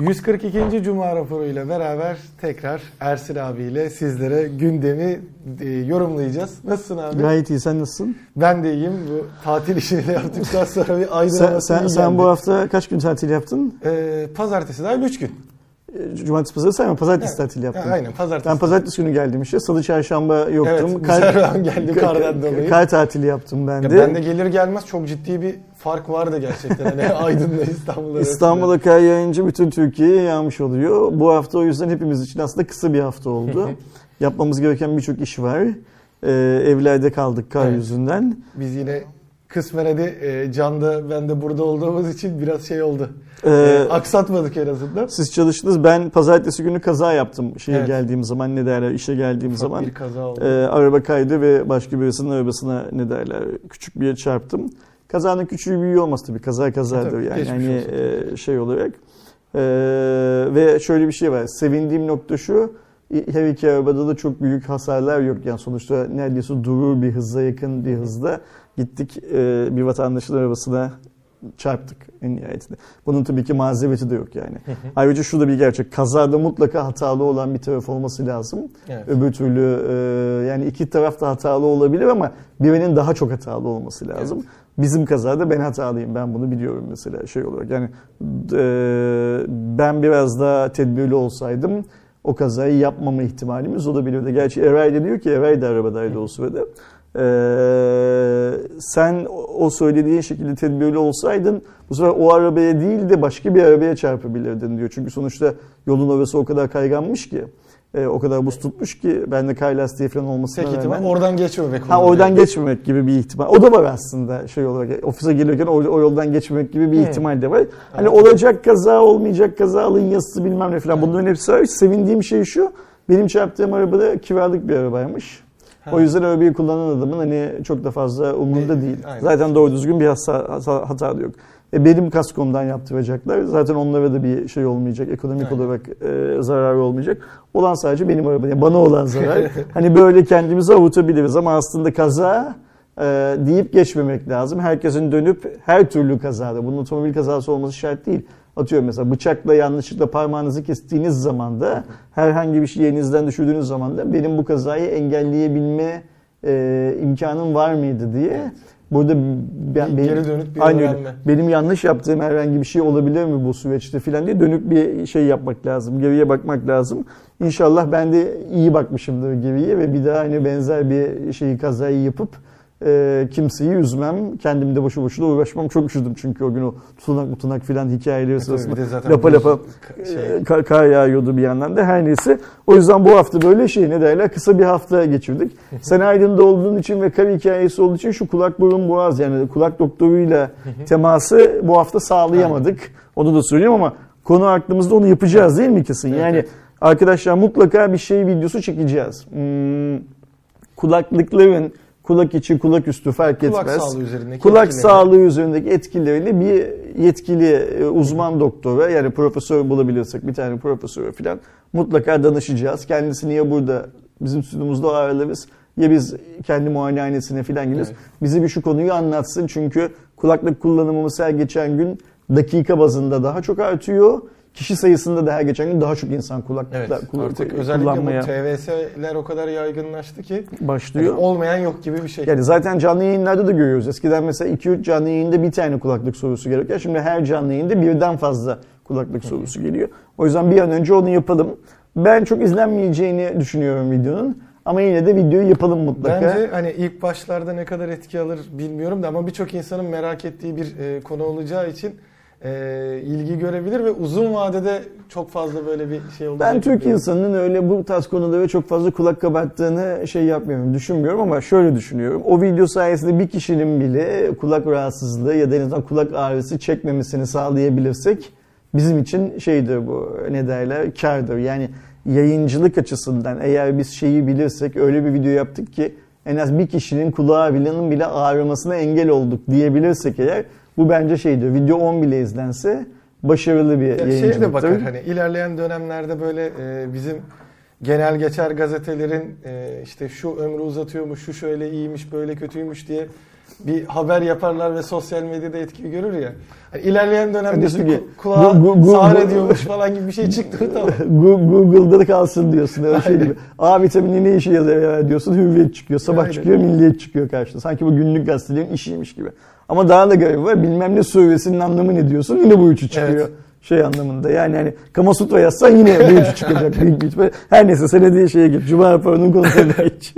142. Cuma raporu ile beraber tekrar Ersin abiyle sizlere gündemi e, yorumlayacağız. Nasılsın abi? Gayet iyi. Sen nasılsın? Ben de iyiyim. Bu tatil işini de yaptıktan sonra bir aydınlanması Sen, sen, sen bu hafta kaç gün tatil yaptın? Ee, pazartesi dahil 3 gün. E, Cumartesi pazarı sayma. Pazartesi tatil Ha, yaptın. aynen pazartesi. Ben pazartesi günü geldim işte. Salı çarşamba yoktum. Evet, güzel geldi kardan dolayı. Kar tatili yaptım ben Ya de. ben de gelir gelmez çok ciddi bir fark vardı gerçekten. Hani Aydın'la İstanbul'da. İstanbul'a kar yağınca bütün Türkiye'ye yağmış oluyor. Bu hafta o yüzden hepimiz için aslında kısa bir hafta oldu. Yapmamız gereken birçok iş var. Ee, evlerde kaldık kar Evet. yüzünden. Biz yine kısmen hadi e, Can'da ben de burada olduğumuz için biraz şey oldu. Ee, E, aksatmadık en azından. siz çalıştınız. Ben pazartesi günü kaza yaptım. Şeye Evet. geldiğim zaman ne derler işe geldiğim Ufak zaman. bir kaza oldu. Ee, araba kaydı ve başka birisinin arabasına ne derler küçük bir yere çarptım. Kazanın küçüğü büyüğü olması tabii. Kaza kazadır Tabii, yani. Hani olsun. e, şey olarak. Ee, ve şöyle bir şey var. Sevindiğim nokta şu. Her iki arabada da çok büyük hasarlar yok. Yani sonuçta neredeyse durur bir hıza yakın bir hızda gittik e, bir vatandaşın arabasına çarptık en nihayetinde. Bunun tabii ki mazereti de yok yani. Ayrıca şu da bir gerçek. Kazada mutlaka hatalı olan bir taraf olması lazım. Evet. Öbür türlü e, yani iki taraf da hatalı olabilir ama birinin daha çok hatalı olması lazım. Evet. Bizim kazada ben hatalıyım. Ben bunu biliyorum mesela şey olarak. Yani e, ben biraz daha tedbirli olsaydım o kazayı yapmama ihtimalimiz olabilirdi. Gerçi Eray da diyor ki Eray da arabadaydı o sırada. Ee, sen o söylediğin şekilde tedbirli olsaydın bu sefer o arabaya değil de başka bir arabaya çarpabilirdin diyor. Çünkü sonuçta yolun orası o kadar kayganmış ki, e, o kadar buz tutmuş ki ben de kay lastiği falan olmasına Tek ihtimal rağmen. oradan geçmemek Ha olur oradan geçmemek gibi bir ihtimal. O da var aslında şey olarak. Ofise gelirken o, o yoldan geçmemek gibi bir Hmm. ihtimal de var. Hani Evet. olacak kaza, olmayacak kaza, alın yazısı bilmem ne falan. Bunların hepsi var. Sevindiğim şey şu. Benim çarptığım arabada kiralık bir arabaymış. Ha. O yüzden arabayı kullanan adamın hani çok da fazla umurunda değil. aynen. Zaten doğru düzgün bir hata, hata, hata da yok. E benim kaskomdan yaptıracaklar. Zaten onlara da bir şey olmayacak. Ekonomik Aynen. olarak e, zarar olmayacak. Olan sadece benim arabam. Yani bana olan zarar. hani böyle kendimizi avutabiliriz ama aslında kaza e, deyip geçmemek lazım. Herkesin dönüp her türlü kazada, bunun otomobil kazası olması şart değil. Atıyorum mesela bıçakla yanlışlıkla parmağınızı kestiğiniz zaman da herhangi bir şey elinizden düşürdüğünüz zaman da benim bu kazayı engelleyebilme e, imkanım var mıydı diye. Burada ben, Bir geri dönüp bir Aynı öyle. öğrenme. Benim yanlış yaptığım herhangi bir şey olabilir mi bu süreçte filan diye dönüp bir şey yapmak lazım. Geriye bakmak lazım. İnşallah ben de iyi bakmışımdır geriye ve bir daha hani benzer bir şeyi kazayı yapıp e, kimseyi üzmem. Kendim de boşu boşuna uğraşmam. Çok üşüdüm çünkü o gün o tutanak mutanak filan hikayeleri E sırasında. Lapa lapa şey- e, kar, kar yağıyordu bir yandan da her neyse. O yüzden bu hafta böyle şey ne derler kısa bir hafta geçirdik. Sen Aydın'da olduğun için ve kar hikayesi olduğu için şu kulak burun boğaz yani kulak doktoruyla teması bu hafta sağlayamadık. Onu da söyleyeyim ama konu aklımızda onu yapacağız değil mi kesin? Evet, Yani evet. arkadaşlar mutlaka bir şey videosu çekeceğiz. Hmm, kulaklıkların kulak içi kulak üstü fark Kulak etmez. sağlığı üzerindeki Kulak etkileri. sağlığı üzerindeki etkilerini bir yetkili e, uzman doktora yani profesör bulabilirsek bir tane profesör falan mutlaka danışacağız. Kendisini ya burada bizim stüdyomuzda ağırlarız ya biz kendi muayenehanesine falan gideriz. Evet. Bize bir şu konuyu anlatsın çünkü kulaklık kullanımımız her geçen gün dakika bazında daha çok artıyor. Kişi sayısında da her geçen gün daha çok insan kulaklıkla Evet, kul- artık özellikle bu TVS'ler o kadar yaygınlaştı ki başlıyor. hani olmayan yok gibi bir şey. Yani zaten canlı yayınlarda da görüyoruz. Eskiden mesela 2-3 canlı yayında bir tane kulaklık sorusu gerekiyor. Şimdi her canlı yayında birden fazla kulaklık sorusu geliyor. O yüzden bir an önce onu yapalım. Ben çok izlenmeyeceğini düşünüyorum videonun. Ama yine de videoyu yapalım mutlaka. Bence hani ilk başlarda ne kadar etki alır bilmiyorum da ama birçok insanın merak ettiği bir e, konu olacağı için e, ilgi görebilir ve uzun vadede çok fazla böyle bir şey olacak. Ben Türk insanının öyle bu tarz konulara çok fazla kulak kabarttığını şey yapmıyorum, düşünmüyorum ama şöyle düşünüyorum. O video sayesinde bir kişinin bile kulak rahatsızlığı ya da en azından kulak ağrısı çekmemesini sağlayabilirsek bizim için şeydir bu ne derler kardır. Yani yayıncılık açısından eğer biz şeyi bilirsek öyle bir video yaptık ki en az bir kişinin kulağı bilenin bile ağrımasına engel olduk diyebilirsek eğer bu bence şeydir. Video 10 bile izlense başarılı bir Ya yayıncılıktır. şeye de bakar hani ilerleyen dönemlerde böyle e, bizim genel geçer gazetelerin e, işte şu ömrü uzatıyormuş, şu şöyle iyiymiş, böyle kötüymüş diye bir haber yaparlar ve sosyal medyada etki görür ya. Hani ilerleyen dönemde Diyorsun işte ki, ku- kulağa Gu- gu- sağır gu- ediyormuş falan gibi bir şey çıktı tamam. Google'da da kalsın diyorsun. Öyle şey gibi. A vitamini ne işe yarıyor ya diyorsun. Hürriyet çıkıyor. Sabah Aynen. çıkıyor. Milliyet çıkıyor karşına. Sanki bu günlük gazetelerin işiymiş gibi. Ama daha da garip var. Bilmem ne suresinin anlamı ne diyorsun. Yine bu üçü çıkıyor. Evet. Şey anlamında. Yani hani Kamasutra yazsan yine bu üçü çıkacak. Büyük bir. Her neyse sen diye şeye git. Cuma raporunun konusuna geç.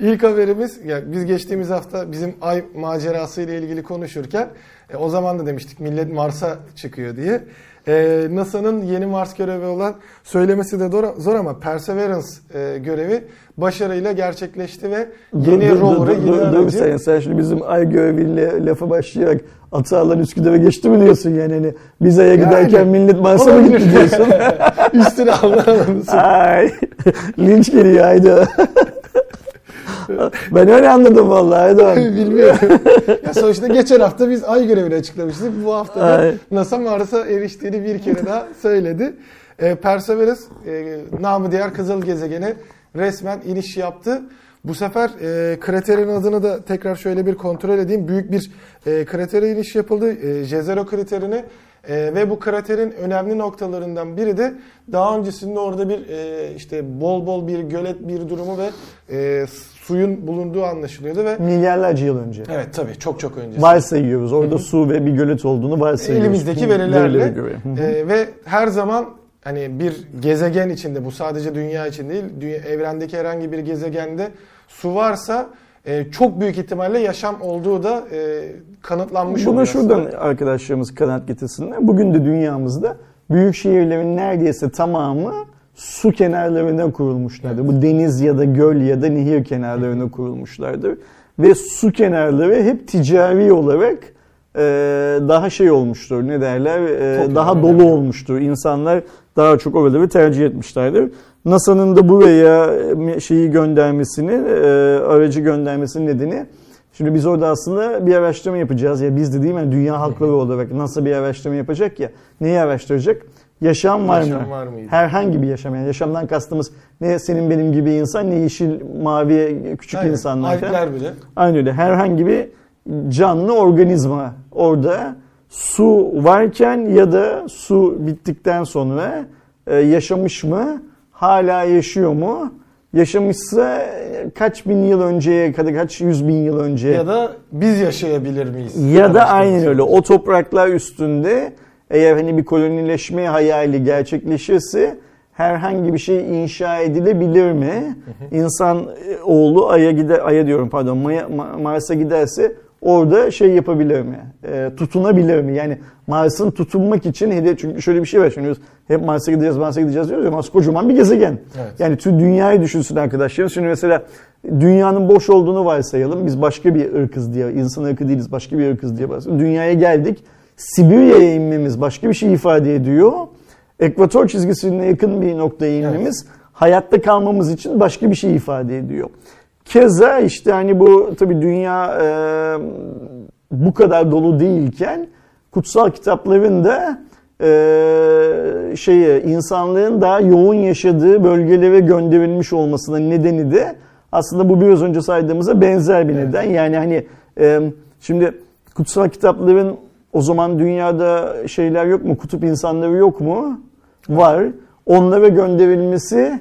İlk haberimiz ya biz geçtiğimiz hafta bizim ay macerası ile ilgili konuşurken e, o zaman da demiştik millet Mars'a çıkıyor diye. E, NASA'nın yeni Mars görevi olan söylemesi de zor, zor ama Perseverance e, görevi başarıyla gerçekleşti ve yeni dur, dur, rover'ı, dur, yeni dur, dur aracı saniye. Sen şimdi bizim ay göreviyle lafa başlayarak Atalan Üsküdar'a geçti mi diyorsun yani hani biz aya giderken Yani, millet Mars'a mı gitti diyorsun? üstüne alalım. Ay linç geliyor haydi. ben öyle anladım vallahi Aydoğan. Bilmiyorum. ya sonuçta geçen hafta biz ay görevini açıklamıştık. Bu hafta da Ay. NASA Mars'a eriştiğini bir kere daha söyledi. E, Perseverance e, namı diğer Kızıl Gezegen'e resmen iniş yaptı. Bu sefer e, kraterin adını da tekrar şöyle bir kontrol edeyim. Büyük bir e, kratere iniş yapıldı. E, Jezero kraterini e, ve bu kraterin önemli noktalarından biri de daha öncesinde orada bir e, işte bol bol bir gölet bir durumu ve e, suyun bulunduğu anlaşılıyordu ve Milyarlarca yıl önce. Evet tabii çok çok öncesi. Varsayıyoruz. Orada su ve bir gölet olduğunu varsayıyoruz. Elimizdeki verilerle göre. E, ve her zaman hani bir gezegen içinde bu sadece dünya için değil dünya, evrendeki herhangi bir gezegende su varsa e, çok büyük ihtimalle yaşam olduğu da e, kanıtlanmış Buna şuradan aslında. arkadaşlarımız kanaat getirsinler. Bugün de dünyamızda büyük şehirlerin neredeyse tamamı su kenarlarına kurulmuşlardır. Bu deniz ya da göl ya da nehir kenarlarına kurulmuşlardır. Ve su kenarları hep ticari olarak e, daha şey olmuştur. Ne derler? E, daha dolu olmuştur. İnsanlar daha çok oraları tercih etmişlerdir. NASA'nın da buraya e, şeyi göndermesini, e, aracı göndermesinin nedeni Şimdi biz orada aslında bir araştırma yapacağız. Ya biz de değil mi? Yani dünya halkları olarak nasıl bir araştırma yapacak ya? Neyi araştıracak? Yaşam var Yaşam mı? var mıydı? Herhangi bir yaşam. Yani yaşamdan kastımız ne senin benim gibi insan ne yeşil, mavi, küçük Aynen, insanlar falan. Alpler bile. Aynı öyle. Herhangi bir canlı organizma orada su varken ya da su bittikten sonra e, yaşamış mı? Hala yaşıyor mu? Yaşamışsa kaç bin yıl önceye kadar, kaç yüz bin yıl önce Ya da biz yaşayabilir miyiz? ya da aynen öyle. O topraklar üstünde eğer hani bir kolonileşme hayali gerçekleşirse herhangi bir şey inşa edilebilir mi? İnsan e, oğlu Ay'a gider, Ay'a diyorum pardon, Mars'a giderse orada şey yapabilir mi? E, tutunabilir mi? Yani Mars'ın tutunmak için hedef çünkü şöyle bir şey var şimdi hep Mars'a gideceğiz, Mars'a gideceğiz diyoruz ya Mars kocaman bir gezegen. Evet. Yani tüm dünyayı düşünsün arkadaşlar. Şimdi mesela dünyanın boş olduğunu varsayalım. Biz başka bir ırkız diye, insan ırkı değiliz, başka bir ırkız diye varsayalım. Dünyaya geldik. Sibirya'ya inmemiz başka bir şey ifade ediyor. Ekvator çizgisine yakın bir noktaya inmemiz hayatta kalmamız için başka bir şey ifade ediyor. Keza işte hani bu tabii dünya e, bu kadar dolu değilken kutsal kitapların da e, şeye insanlığın daha yoğun yaşadığı bölgelere gönderilmiş olmasının nedeni de aslında bu biraz önce saydığımıza benzer bir neden. Yani hani e, şimdi kutsal kitapların o zaman dünyada şeyler yok mu? Kutup insanları yok mu? Var. Onlara gönderilmesi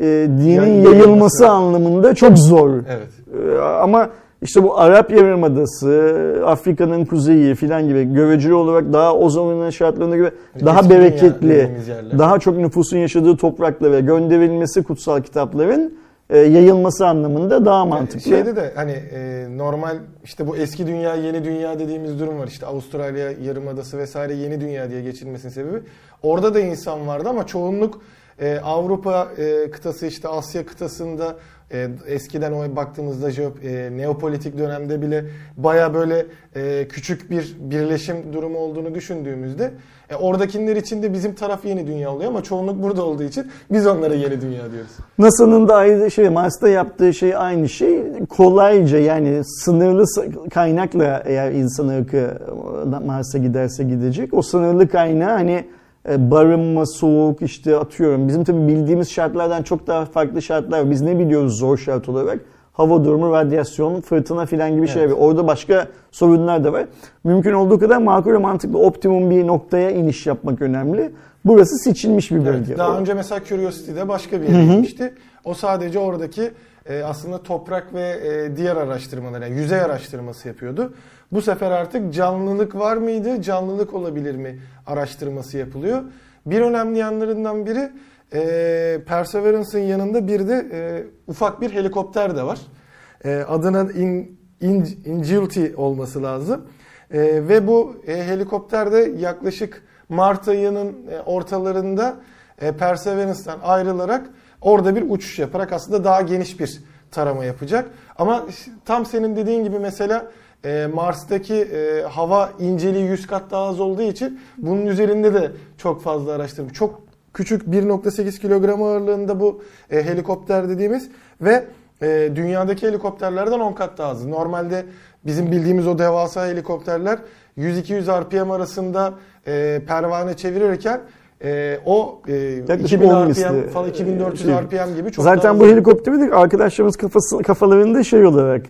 e, dinin Yani yayılması yayılması. anlamında çok zor. Evet. Ee, Ama işte bu Arap Yarımadası, Afrika'nın kuzeyi filan gibi göreceli olarak daha o zamanın şartlarına göre daha bereketli, dediğimiz yerler. daha çok nüfusun yaşadığı topraklara gönderilmesi kutsal kitapların e, yayılması anlamında daha mantıklı. Şeyde de hani e, normal işte bu eski dünya yeni dünya dediğimiz durum var işte Avustralya yarımadası vesaire yeni dünya diye geçilmesinin sebebi. Orada da insan vardı ama çoğunluk e, Avrupa e, kıtası işte Asya kıtasında e, eskiden o baktığımızda e, neopolitik dönemde bile baya böyle e, küçük bir birleşim durumu olduğunu düşündüğümüzde e, oradakiler için de bizim taraf yeni dünya oluyor ama çoğunluk burada olduğu için biz onlara yeni dünya diyoruz. NASA'nın da ayrı şey Mars'ta yaptığı şey aynı şey. Kolayca yani sınırlı kaynakla eğer insan ırkı Mars'a giderse gidecek. O sınırlı kaynağı hani barınma, soğuk işte atıyorum. Bizim tabii bildiğimiz şartlardan çok daha farklı şartlar var. Biz ne biliyoruz zor şart olarak? hava durumu, radyasyon, fırtına filan gibi Evet. şeyler var. Orada başka sorunlar da var. Mümkün olduğu kadar makul ve mantıklı optimum bir noktaya iniş yapmak önemli. Burası seçilmiş bir bölge. Evet, daha O- önce mesela Curiosity'de başka bir yere gitmişti. O sadece oradaki e, aslında toprak ve e, diğer araştırmalar, yani yüzey araştırması yapıyordu. Bu sefer artık canlılık var mıydı, canlılık olabilir mi araştırması yapılıyor. Bir önemli yanlarından biri e, Perseverance'ın yanında bir de e, ufak bir helikopter de var. E, adına In, In, Ingenuity olması lazım. E, ve bu e, helikopter de yaklaşık Mart ayının e, ortalarında e, Perseverance'dan ayrılarak orada bir uçuş yaparak aslında daha geniş bir tarama yapacak. Ama tam senin dediğin gibi mesela e, Mars'taki e, hava inceliği 100 kat daha az olduğu için bunun üzerinde de çok fazla araştırma. Çok küçük 1.8 kilogram ağırlığında bu e, helikopter dediğimiz ve e, dünyadaki helikopterlerden 10 kat daha hızlı. Normalde bizim bildiğimiz o devasa helikopterler 100-200 RPM arasında e, pervane çevirirken e, o e, Yaklaşık 2000 on RPM misli, falan 2400 şey. RPM gibi çok Zaten bu helikopteri de arkadaşlarımız kafası, kafalarında şey olarak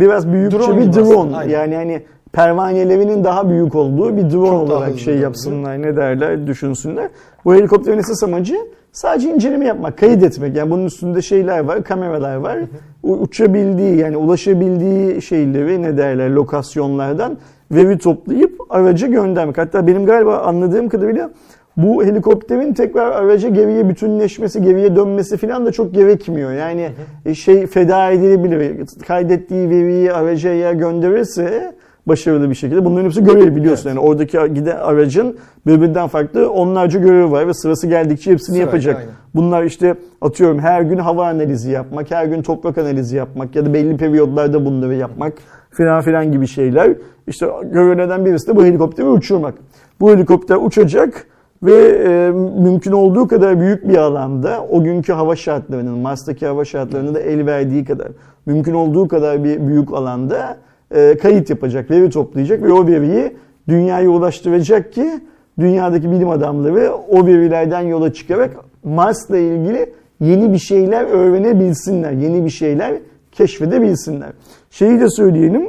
biraz büyükçe Drone bir drone. aslında, aynen. Yani hani pervanelerinin daha büyük olduğu bir drone Çok olarak şey yapsınlar ne derler düşünsünler. Bu helikopterin esas amacı sadece inceleme yapmak, kayıt etmek. Yani bunun üstünde şeyler var, kameralar var. Uçabildiği yani ulaşabildiği şeyleri ne derler lokasyonlardan veri toplayıp araca göndermek. Hatta benim galiba anladığım kadarıyla bu helikopterin tekrar araca geriye bütünleşmesi, geriye dönmesi falan da çok gerekmiyor. Yani e, şey feda edilebilir. Kaydettiği veriyi araca eğer gönderirse başarılı bir şekilde bunların hepsi görev biliyorsun. Yani oradaki giden aracın birbirinden farklı onlarca görevi var ve sırası geldikçe hepsini Sırayla, yapacak. aynen. Bunlar işte atıyorum her gün hava analizi yapmak, her gün toprak analizi yapmak ya da belli periyodlarda bunları yapmak filan filan gibi şeyler. İşte görevlerden birisi de bu helikopteri uçurmak. Bu helikopter uçacak ve e, mümkün olduğu kadar büyük bir alanda o günkü hava şartlarının, Mars'taki hava şartlarının da el verdiği kadar mümkün olduğu kadar bir büyük alanda e, kayıt yapacak, veri toplayacak ve o veriyi dünyaya ulaştıracak ki dünyadaki bilim adamları o verilerden yola çıkarak Mars'la ilgili yeni bir şeyler öğrenebilsinler, yeni bir şeyler keşfedebilsinler. Şeyi de söyleyelim,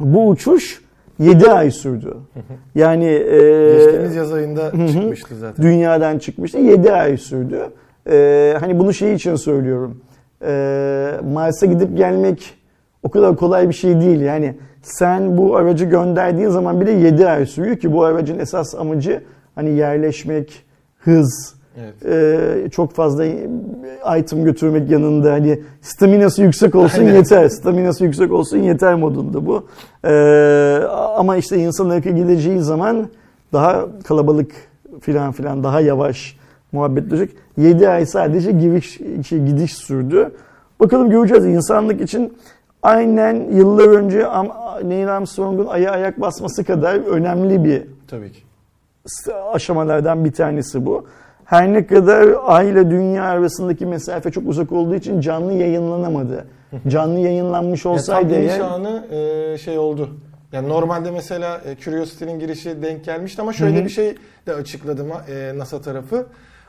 bu uçuş 7 ay sürdü. Yani e, Geçtiğimiz yaz ayında çıkmıştı zaten. dünyadan çıkmıştı. 7 ay sürdü. Ee, hani bunu şey için söylüyorum. Ee, Mars'a gidip gelmek o kadar kolay bir şey değil. Yani sen bu aracı gönderdiğin zaman bile 7 ay sürüyor ki bu aracın esas amacı hani yerleşmek, hız, Evet. ee, çok fazla item götürmek yanında hani staminası yüksek olsun Aynen. yeter. Staminası yüksek olsun yeter modunda bu. Ee, ama işte insan ırkı gideceği zaman daha kalabalık filan filan daha yavaş muhabbet olacak. 7 ay sadece giriş, şey, gidiş sürdü. Bakalım göreceğiz. İnsanlık için aynen yıllar önce Neil Armstrong'un aya ayak basması kadar önemli bir Tabii ki. aşamalardan bir tanesi bu. Her ne kadar ay ile dünya arasındaki mesafe çok uzak olduğu için canlı yayınlanamadı. Canlı yayınlanmış Ya tam olsaydı eğer anı e, şey oldu. Yani normalde mesela e, Curiosity'nin girişi denk gelmişti ama şöyle bir şey de açıkladı e, NASA tarafı.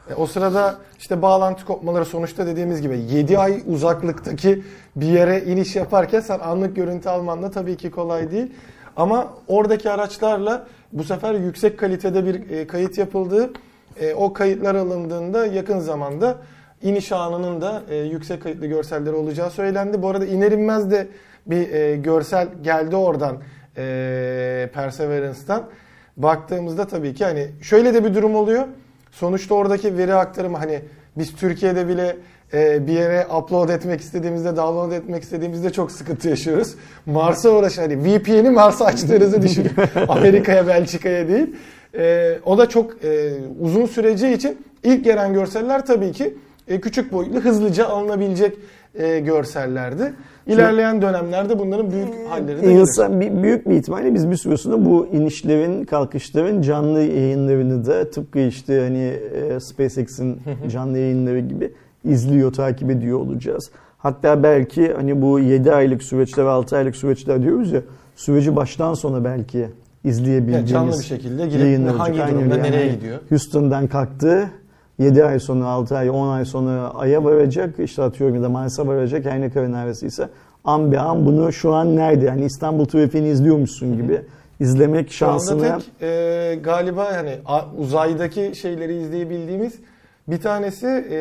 E, o sırada işte bağlantı kopmaları sonuçta dediğimiz gibi 7 ay uzaklıktaki bir yere iniş yaparken sen anlık görüntü alman da tabii ki kolay değil. Ama oradaki araçlarla bu sefer yüksek kalitede bir e, kayıt yapıldığı, e, o kayıtlar alındığında yakın zamanda iniş anının da e, yüksek kayıtlı görselleri olacağı söylendi. Bu arada iner inmez de bir e, görsel geldi oradan e, Perseverance'dan. Baktığımızda tabii ki hani şöyle de bir durum oluyor. Sonuçta oradaki veri aktarımı hani biz Türkiye'de bile e, bir yere upload etmek istediğimizde, download etmek istediğimizde çok sıkıntı yaşıyoruz. Mars'a uğraş hani VPN'i Mars'a açtığınızı düşünün. Amerika'ya, Belçika'ya değil. E, o da çok e, uzun süreceği için ilk gelen görseller tabii ki e, küçük boyutlu, hızlıca alınabilecek e, görsellerdi. İlerleyen dönemlerde bunların büyük halleri de gelir. İnsan bir, büyük bir ihtimalle biz bir süre sonra bu inişlerin, kalkışların canlı yayınlarını da tıpkı işte hani SpaceX'in canlı yayınları gibi izliyor, takip ediyor olacağız. Hatta belki hani bu 7 aylık süreçler, 6 aylık süreçler diyoruz ya, süreci baştan sona belki izleyebildiğimiz Yani canlı bir şekilde girip hangi durumda, Aynen öyle. nereye Yani gidiyor? Houston'dan kalktı, 7 ay sonra, 6 ay, 10 ay sonra Ay'a varacak, işte atıyorum ya da Mars'a varacak her ne kadar neresiyse an be an bunu şu an nerede yani İstanbul trafiğini izliyormuşsun gibi izlemek Şu anda şansını tek e, galiba hani uzaydaki şeyleri izleyebildiğimiz bir tanesi e,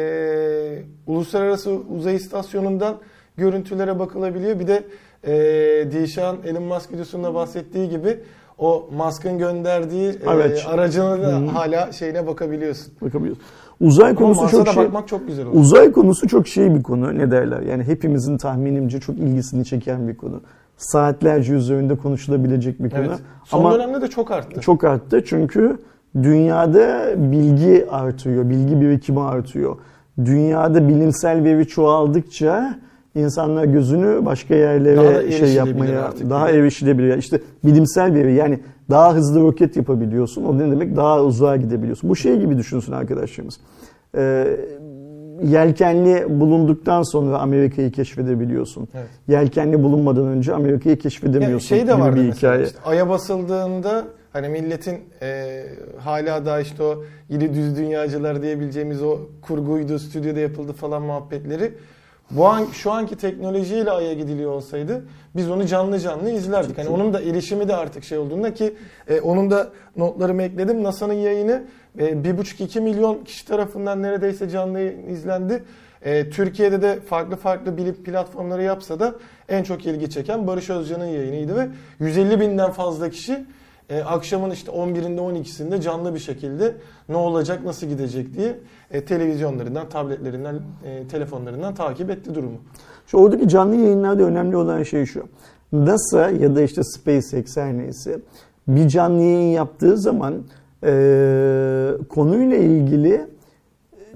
uluslararası uzay istasyonundan görüntülere bakılabiliyor. Bir de e, Dişan Elon Musk videosunda bahsettiği gibi o Musk'ın gönderdiği e, Araç. aracına da hala şeyine bakabiliyorsun. bakabiliyoruz. Uzay konusu Mars'a çok da şey. bakmak çok güzel olur. Uzay konusu çok şey bir konu. Ne derler? Yani hepimizin tahminimce çok ilgisini çeken bir konu. Saatlerce üzerinde konuşulabilecek bir konu. Evet. Son Ama dönemde de çok arttı. çok arttı çünkü dünyada bilgi artıyor, bilgi birikimi artıyor. Dünyada bilimsel veri çoğaldıkça insanlar gözünü başka yerlere Daha da şey yapmaya, artık daha yani. erişilebilir. İşte bilimsel veri yani daha hızlı roket yapabiliyorsun. O ne demek? Daha uzağa gidebiliyorsun. Bu şey gibi düşünsün arkadaşlarımız. Ee, yelkenli bulunduktan sonra Amerika'yı keşfedebiliyorsun. Evet. Yelkenli bulunmadan önce Amerika'yı keşfedemiyorsun şey de vardı bir hikaye. işte Ay'a basıldığında hani milletin e, hala daha işte o iri düz dünyacılar diyebileceğimiz o kurguydu, stüdyoda yapıldı falan muhabbetleri. Bu an şu anki teknolojiyle Ay'a gidiliyor olsaydı biz onu canlı canlı izlerdik. Hani onun da erişimi de artık şey olduğunda ki e, onun da notlarımı ekledim. NASA'nın yayını e, 1,5-2 milyon kişi tarafından neredeyse canlı izlendi. E, Türkiye'de de farklı farklı bilim platformları yapsa da en çok ilgi çeken Barış Özcan'ın yayınıydı ve 150 binden fazla kişi e, akşamın işte 11'inde 12'sinde canlı bir şekilde ne olacak nasıl gidecek diye e, televizyonlarından, tabletlerinden, e, telefonlarından takip etti durumu. Şu oradaki canlı yayınlarda önemli olan şey şu. NASA ya da işte SpaceX her neyse bir canlı yayın yaptığı zaman e, konuyla ilgili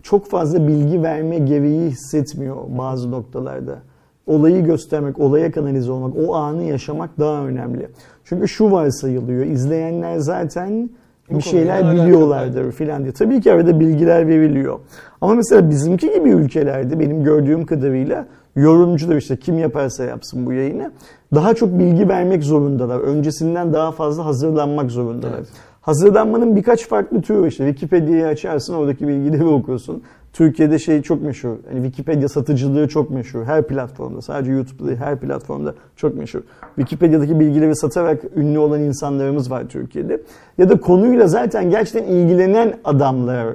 çok fazla bilgi verme gereği hissetmiyor bazı noktalarda. Olayı göstermek, olaya kanalize olmak, o anı yaşamak daha önemli. Çünkü şu varsayılıyor, izleyenler zaten bir şeyler biliyorlardır filan diye. Tabii ki arada bilgiler veriliyor. Ama mesela bizimki gibi ülkelerde benim gördüğüm kadarıyla yorumcular işte kim yaparsa yapsın bu yayını daha çok bilgi vermek zorundalar. Öncesinden daha fazla hazırlanmak zorundalar. Evet. Hazırlanmanın birkaç farklı türü işte. Wikipedia'yı açarsın oradaki bilgileri okursun. Türkiye'de şey çok meşhur. Hani Wikipedia satıcılığı çok meşhur. Her platformda sadece YouTube'da değil her platformda çok meşhur. Wikipedia'daki bilgileri satarak ünlü olan insanlarımız var Türkiye'de. Ya da konuyla zaten gerçekten ilgilenen adamlar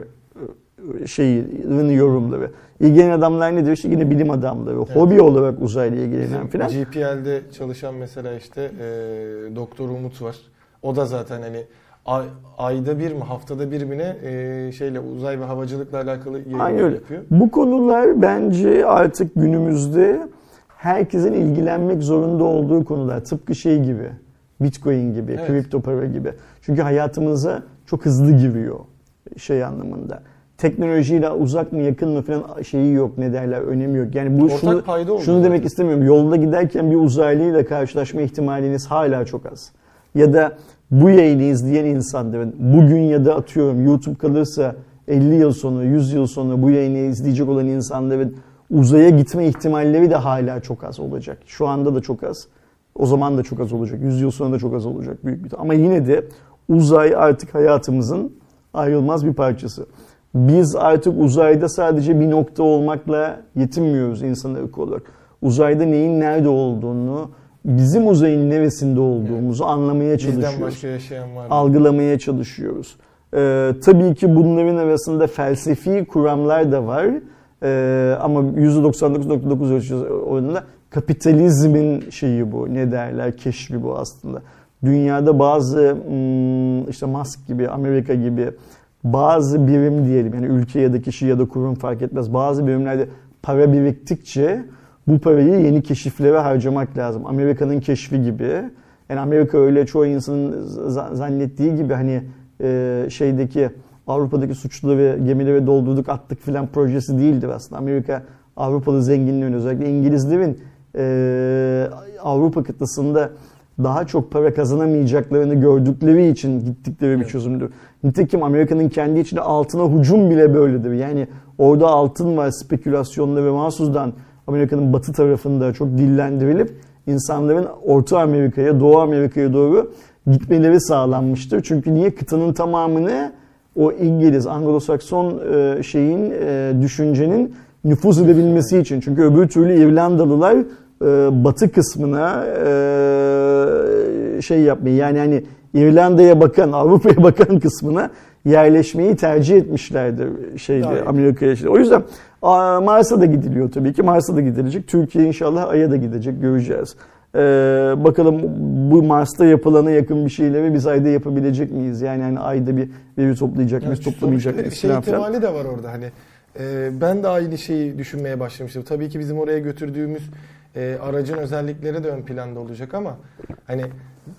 e, şeyini yorumları. İlgilenen adamlar nedir? İşte yine bilim adamları. Hobi olarak uzayla ilgilenen filan. GPL'de çalışan mesela işte e, Doktor Umut var. O da zaten hani ay- ayda bir mi haftada bir mi ne e, şeyle uzay ve havacılıkla alakalı yayınlar Aynen öyle. yapıyor. Bu konular bence artık günümüzde herkesin ilgilenmek zorunda olduğu konular. Tıpkı şey gibi, Bitcoin gibi, Evet. kripto para gibi. Çünkü hayatımıza çok hızlı giriyor şey anlamında. Teknolojiyle uzak mı yakın mı falan şeyi yok ne derler önemi yok. Yani bu Ortak şunu, payda şunu zaten. demek istemiyorum. Yolda giderken bir uzaylıyla karşılaşma ihtimaliniz hala çok az. Ya da bu yayını izleyen insanların bugün ya da atıyorum YouTube kalırsa 50 yıl sonra 100 yıl sonra bu yayını izleyecek olan insanların uzaya gitme ihtimalleri de hala çok az olacak. Şu anda da çok az. O zaman da çok az olacak. 100 yıl sonra da çok az olacak büyük bir Ama yine de uzay artık hayatımızın ayrılmaz bir parçası. Biz artık uzayda sadece bir nokta olmakla yetinmiyoruz insan olarak. Uzayda neyin nerede olduğunu, bizim uzayın neresinde olduğumuzu anlamaya çalışıyoruz Bizden başka yaşayan var algılamaya çalışıyoruz. Ee, tabii ki bunların arasında felsefi kuramlar da var. Ee, ama %99.9 ölçüsü oranında kapitalizmin şeyi bu. Ne derler? Keşfi bu aslında. Dünyada bazı hmm, işte Musk gibi, Amerika gibi bazı birim diyelim yani ülke ya da kişi ya da kurum fark etmez. Bazı birimlerde para biriktikçe bu parayı yeni keşiflere harcamak lazım. Amerika'nın keşfi gibi. Yani Amerika öyle çoğu insanın zannettiği gibi hani e, şeydeki Avrupa'daki suçluları gemilere doldurduk attık filan projesi değildir aslında. Amerika Avrupalı zenginlerin özellikle İngilizlerin e, Avrupa kıtasında daha çok para kazanamayacaklarını gördükleri için gittikleri bir çözümdür. Nitekim Amerika'nın kendi içinde altına hücum bile böyledir. Yani orada altın var spekülasyonla ve mahsusdan Amerika'nın batı tarafında çok dillendirilip insanların Orta Amerika'ya, Doğu Amerika'ya doğru gitmeleri sağlanmıştır. Çünkü niye kıtanın tamamını o İngiliz, Anglo-Sakson e, şeyin e, düşüncenin nüfuz edebilmesi için. Çünkü öbür türlü İrlandalılar e, batı kısmına şey yapmayı yani hani İrlanda'ya bakan, Avrupa'ya bakan kısmına yerleşmeyi tercih etmişlerdir şeyde. Amerika'ya. O yüzden Mars'a da gidiliyor tabii ki. Mars'a da gidilecek. Türkiye inşallah Ay'a da gidecek. Göreceğiz. Ee, bakalım bu Mars'ta yapılana yakın bir şeyleri biz Ay'da yapabilecek miyiz? Yani hani Ay'da bir veri toplayacak mıyız, Yani toplamayacak mıyız Şey ihtimali de var orada hani. E, ben de aynı şeyi düşünmeye başlamıştım. Tabii ki bizim oraya götürdüğümüz e, aracın özellikleri de ön planda olacak ama hani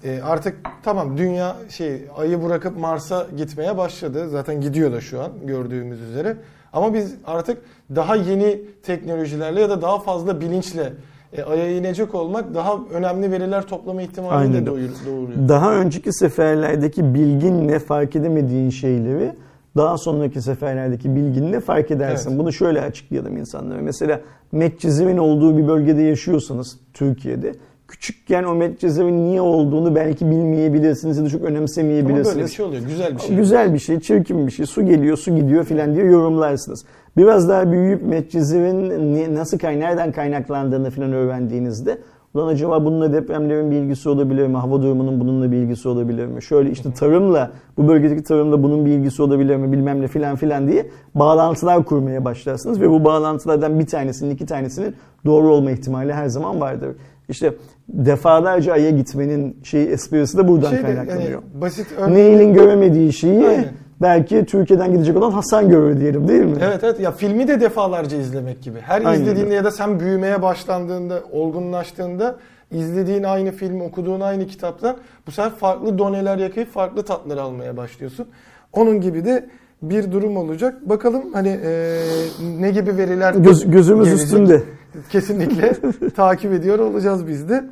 e, artık tamam dünya şey ayı bırakıp Mars'a gitmeye başladı. Zaten gidiyor da şu an gördüğümüz üzere. Ama biz artık daha yeni teknolojilerle ya da daha fazla bilinçle e, aya inecek olmak daha önemli veriler toplama ihtimalini Aynen de doğuruyor. Daha önceki seferlerdeki bilginle fark edemediğin şeyleri daha sonraki seferlerdeki bilginle fark edersin. Evet. Bunu şöyle açıklayalım insanlara. Mesela Medcezir'in olduğu bir bölgede yaşıyorsanız Türkiye'de küçükken o Medcezir'in niye olduğunu belki bilmeyebilirsiniz ya da çok Ama önemsemeyebilirsiniz. böyle bir şey oluyor. Güzel bir şey. Güzel bir şey, çirkin bir şey. Su geliyor, su gidiyor filan diye yorumlarsınız. Biraz daha büyüyüp Medcezir'in ni- nasıl kay nereden kaynaklandığını filan öğrendiğinizde Ulan acaba bununla depremlerin bir ilgisi olabilir mi? Hava durumunun bununla bir ilgisi olabilir mi? Şöyle işte tarımla, bu bölgedeki tarımla bunun bir ilgisi olabilir mi? Bilmem ne filan filan diye bağlantılar kurmaya başlarsınız. Ve bu bağlantılardan bir tanesinin, iki tanesinin doğru olma ihtimali her zaman vardır. İşte defalarca Ay'a gitmenin şeyi esprisi de buradan Şey de, kaynaklanıyor. yani basit örnek. Neil'in göremediği şeyi Aynen. belki Türkiye'den gidecek olan Hasan görür diyelim değil mi? Evet evet ya filmi de defalarca izlemek gibi. Her Aynen izlediğinde öyle. ya da sen büyümeye başlandığında, olgunlaştığında izlediğin aynı film, okuduğun aynı kitaptan bu sefer farklı doneler yakayıp farklı tatlar almaya başlıyorsun. Onun gibi de bir durum olacak. Bakalım hani eee, ne gibi veriler Göz, gözümüz gelecek? üstünde. Kesinlikle takip ediyor olacağız biz de.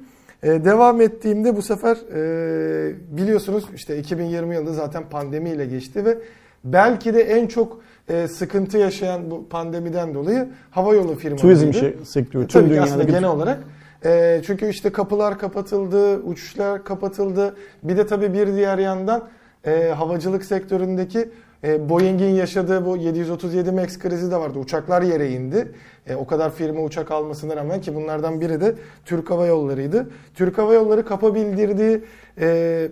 Ee, devam ettiğimde bu sefer e, biliyorsunuz işte 2020 yılı zaten pandemiyle geçti ve belki de en çok e, sıkıntı yaşayan bu pandemiden dolayı havayolu firmalarıydı. Turizm şey, sektörü. Tüm Tabii aslında genel olarak. E, çünkü işte kapılar kapatıldı, uçuşlar kapatıldı. Bir de tabii bir diğer yandan e, havacılık sektöründeki e, Boeing'in yaşadığı bu 737 MAX krizi de vardı. Uçaklar yere indi. E, o kadar firma uçak almasına rağmen ki bunlardan biri de Türk Hava Yolları'ydı. Türk Hava Yolları kapa bildirdiği e,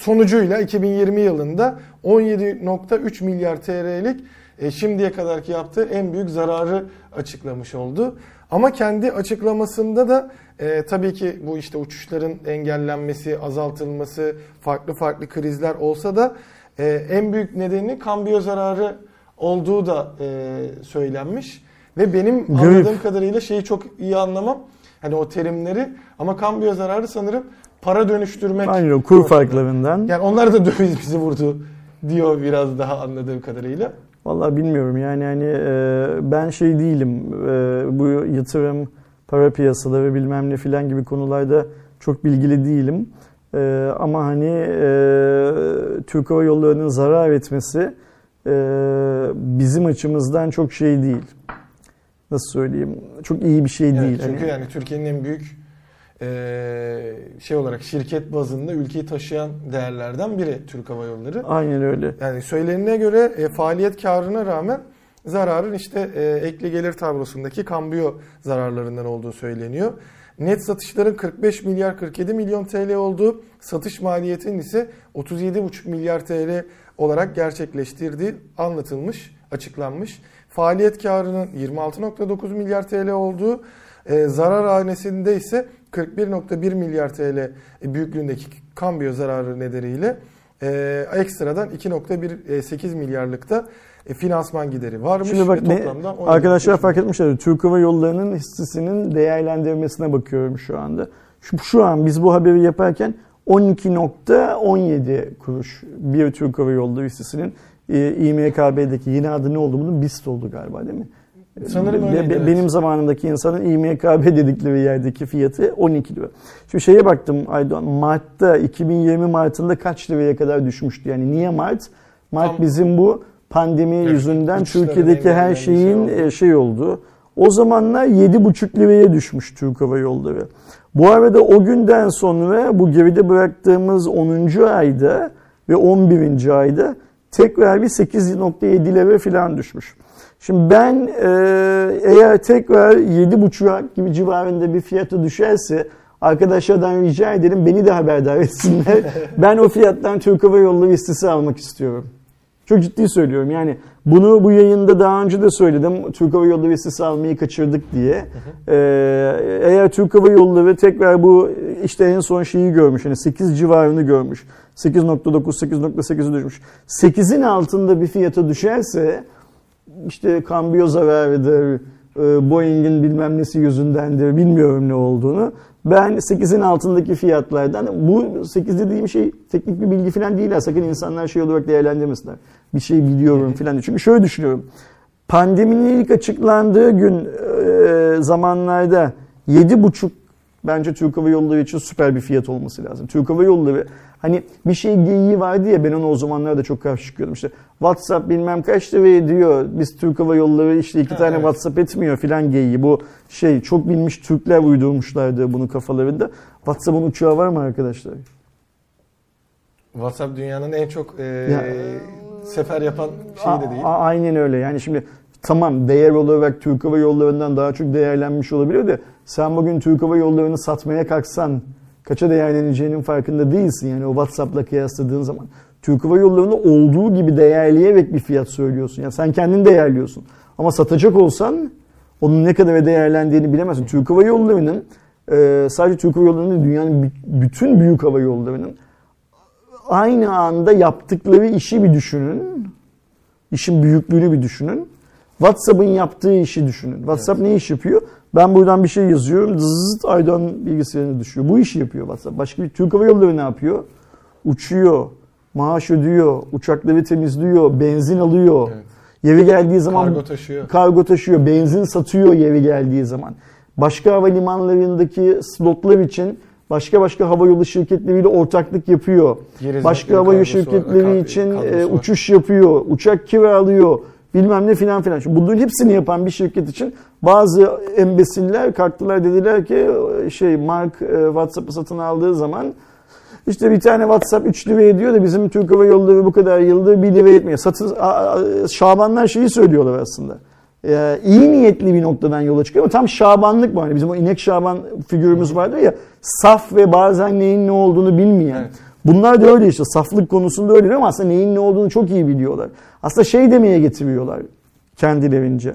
sonucuyla 2020 yılında 17.3 milyar TL'lik e, şimdiye kadarki yaptığı en büyük zararı açıklamış oldu. Ama kendi açıklamasında da e, tabii ki bu işte uçuşların engellenmesi, azaltılması, farklı farklı krizler olsa da e, en büyük nedeni kambiyo zararı olduğu da e, söylenmiş. Ve benim Garip. anladığım kadarıyla şeyi çok iyi anlamam. Hani o terimleri ama kambiyo zararı sanırım para dönüştürmek. Aynen kur farklarından. Yani onlar da döviz bizi vurdu diyor biraz daha anladığım kadarıyla. Vallahi bilmiyorum yani hani e, ben şey değilim e, bu yatırım, para piyasaları bilmem ne filan gibi konularda çok bilgili değilim. E, ama hani e, Türk Hava Yolları'nın zarar etmesi e, bizim açımızdan çok şey değil. Nasıl söyleyeyim? Çok iyi bir şey Evet, değil. çünkü Hani- yani Türkiye'nin en büyük eee, şey olarak şirket bazında ülkeyi taşıyan değerlerden biri Türk Hava Yolları. Aynen öyle. Yani söylenene göre e, faaliyet karına rağmen zararın işte e, ekli gelir tablosundaki kambiyo zararlarından olduğu söyleniyor. Net satışların 45 milyar 47 milyon TL olduğu, satış maliyetinin ise 37,5 milyar TL olarak gerçekleştirdiği anlatılmış, açıklanmış. Faaliyet karının 26.9 milyar TL olduğu, e, zarar hanesinde ise 41.1 milyar TL büyüklüğündeki kambiyo zararı nedeniyle e, ekstradan 2.18 milyarlıkta e, finansman gideri varmış. Şimdi bak ve ne, toplamda 17,5 arkadaşlar fark etmişler. Türk Hava Yolları'nın hissesinin değerlendirmesine bakıyorum şu anda. Şu, şu an biz bu haberi yaparken 12.17 kuruş bir Türk Hava Yolları hissesinin e, İMKB'deki yeni adı ne oldu bunun? BIST oldu galiba değil mi? Sanırım Be- öyleydi, be- evet. Benim zamanımdaki insanın İMKB dedikleri yerdeki fiyatı 12 lira. Şimdi şeye baktım Aydoğan, Mart'ta 2020 Mart'ında kaç liraya kadar düşmüştü? Yani niye Mart? Mart Tam- bizim bu pandemi Evet, yüzünden Türkiye'deki her şeyin oldu. e, şey oldu. O zamanlar 7,5 liraya düşmüş Türk Hava Yolları. Bu arada o günden sonra bu geride bıraktığımız 10. ayda ve 11. ayda tekrar bir 8.7'lere falan düşmüş. Şimdi ben e, eğer tekrar 7.5'a gibi civarında bir fiyatı düşerse arkadaşlardan rica edelim beni de haberdar etsinler. ben o fiyattan Türk Hava Yolları hissesi almak istiyorum. Çok ciddi söylüyorum yani bunu bu yayında daha önce de söyledim. Türk Hava Yolları hissesi almayı kaçırdık diye. Ee, eğer Türk Hava Yolları tekrar bu işte en son şeyi görmüş. Yani 8 civarını görmüş. 8.9 8.8'e düşmüş. 8'in altında bir fiyata düşerse işte kambiyo zararıdır, e, Boeing'in bilmem nesi yüzündendir, bilmiyorum ne olduğunu. Ben 8'in altındaki fiyatlardan, bu 8 dediğim şey teknik bir bilgi falan değil. Sakın insanlar şey olarak değerlendirmesinler. Bir şey biliyorum falan. Çünkü şöyle düşünüyorum. Pandeminin ilk açıklandığı gün e, zamanlarda 7,5 bence Türk Hava Yolları için süper bir fiyat olması lazım. Türk Hava Yolları hani bir şey geyiği vardı ya ben ona o zamanlarda çok karşı çıkıyordum. İşte WhatsApp bilmem kaç liraya diyor. Biz Türk Hava Yolları işte iki tane evet. WhatsApp etmiyor filan geyiği. Bu şey çok bilmiş Türkler uydurmuşlardı bunu kafalarında. WhatsApp'ın uçağı var mı arkadaşlar? WhatsApp dünyanın en çok e, ya, sefer yapan şeyi de değil. A, aynen öyle. Yani şimdi tamam değer olarak Türk Hava Yolları'ndan daha çok değerlenmiş olabilir de sen bugün Türk Hava Yolları'nı satmaya kalksan kaça değerleneceğinin farkında değilsin. Yani o WhatsApp'la kıyasladığın zaman. Türk Hava Yolları'nı olduğu gibi değerleyerek bir fiyat söylüyorsun. Yani sen kendin değerliyorsun. Ama satacak olsan onun ne kadar değerlendiğini bilemezsin. Türk Hava Yolları'nın e, sadece Türk Hava Yolları'nın dünyanın bütün büyük hava yollarının aynı anda yaptıkları işi bir düşünün. İşin büyüklüğünü bir düşünün. WhatsApp'ın yaptığı işi düşünün. WhatsApp evet. ne iş yapıyor? Ben buradan bir şey yazıyorum. Zızt Aydan bilgisayarına düşüyor. Bu işi yapıyor WhatsApp. Başka bir Türk Hava Yolları ne yapıyor? Uçuyor, maaş ödüyor, uçakları temizliyor, benzin alıyor. Evet. Yeri geldiği zaman kargo taşıyor. Kargo taşıyor, benzin satıyor yeri geldiği zaman. Başka havalimanlarındaki slotlar için başka başka hava yolu şirketleriyle ortaklık yapıyor. Gerizmek başka hava yolu şirketleri var, için e, uçuş yapıyor, uçak kiralıyor bilmem ne filan filan. Şimdi bunların hepsini yapan bir şirket için bazı embesiller kalktılar dediler ki şey Mark e, WhatsApp'ı satın aldığı zaman işte bir tane WhatsApp 3 lira ediyor da bizim Türk Hava Yolları bu kadar yıldır 1 lira etmiyor. Satın, Şabanlar şeyi söylüyorlar aslında. Ee, iyi niyetli bir noktadan yola çıkıyor ama tam Şabanlık bu. Hani bizim o inek Şaban figürümüz vardı ya saf ve bazen neyin ne olduğunu bilmeyen. Evet. Bunlar da öyle işte saflık konusunda öyle ama aslında neyin ne olduğunu çok iyi biliyorlar. Aslında şey demeye getiriyorlar kendilerince.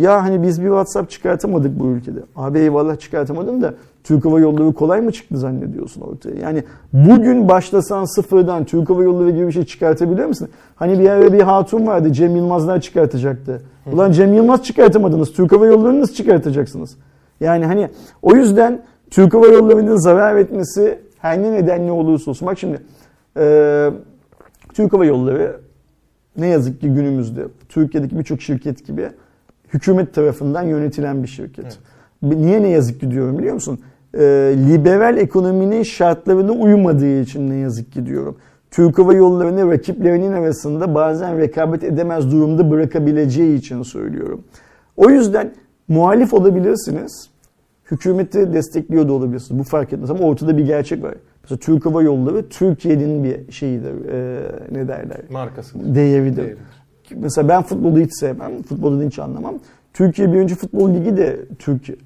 Ya hani biz bir WhatsApp çıkartamadık bu ülkede. Abi eyvallah çıkartamadın da Türk Hava Yolları kolay mı çıktı zannediyorsun ortaya? Yani bugün başlasan sıfırdan Türk Hava Yolları gibi bir şey çıkartabiliyor musun? Hani bir ara bir hatun vardı Cem Yılmazlar çıkartacaktı. Ulan Cem Yılmaz çıkartamadınız. Türk Hava Yolları'nı nasıl çıkartacaksınız? Yani hani o yüzden Türk Hava Yolları'nın zarar etmesi her ne nedenle olursa olsun. Bak şimdi e, Türk Hava Yolları ne yazık ki günümüzde Türkiye'deki birçok şirket gibi hükümet tarafından yönetilen bir şirket. Evet. Niye ne yazık ki diyorum biliyor musun? E, liberal ekonominin şartlarına uymadığı için ne yazık ki diyorum. Türk Hava Yolları'nı rakiplerinin arasında bazen rekabet edemez durumda bırakabileceği için söylüyorum. O yüzden muhalif olabilirsiniz. Hükümeti destekliyor da olabilirsiniz. Bu fark etmez ama ortada bir gerçek var. Mesela Türk Hava Yolları Türkiye'nin bir şeyidir. E, ne derler? Markası. Değeridir. Değeridir. Mesela ben futbolu hiç sevmem. Futbolu hiç anlamam. Türkiye Birinci Futbol Ligi de Türkiye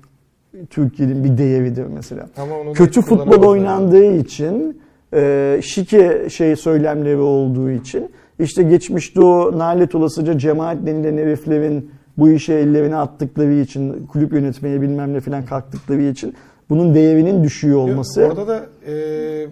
Türkiye'nin bir değeridir mesela. Kötü futbol oynandığı yani. için e, şike şey söylemleri olduğu için işte geçmişte o nalet olasıca cemaat denilen heriflerin bu işe ellerini attıkları için kulüp yönetmeye bilmem ne falan kalktıkları için bunun değerinin düşüyor olması. Orada da e,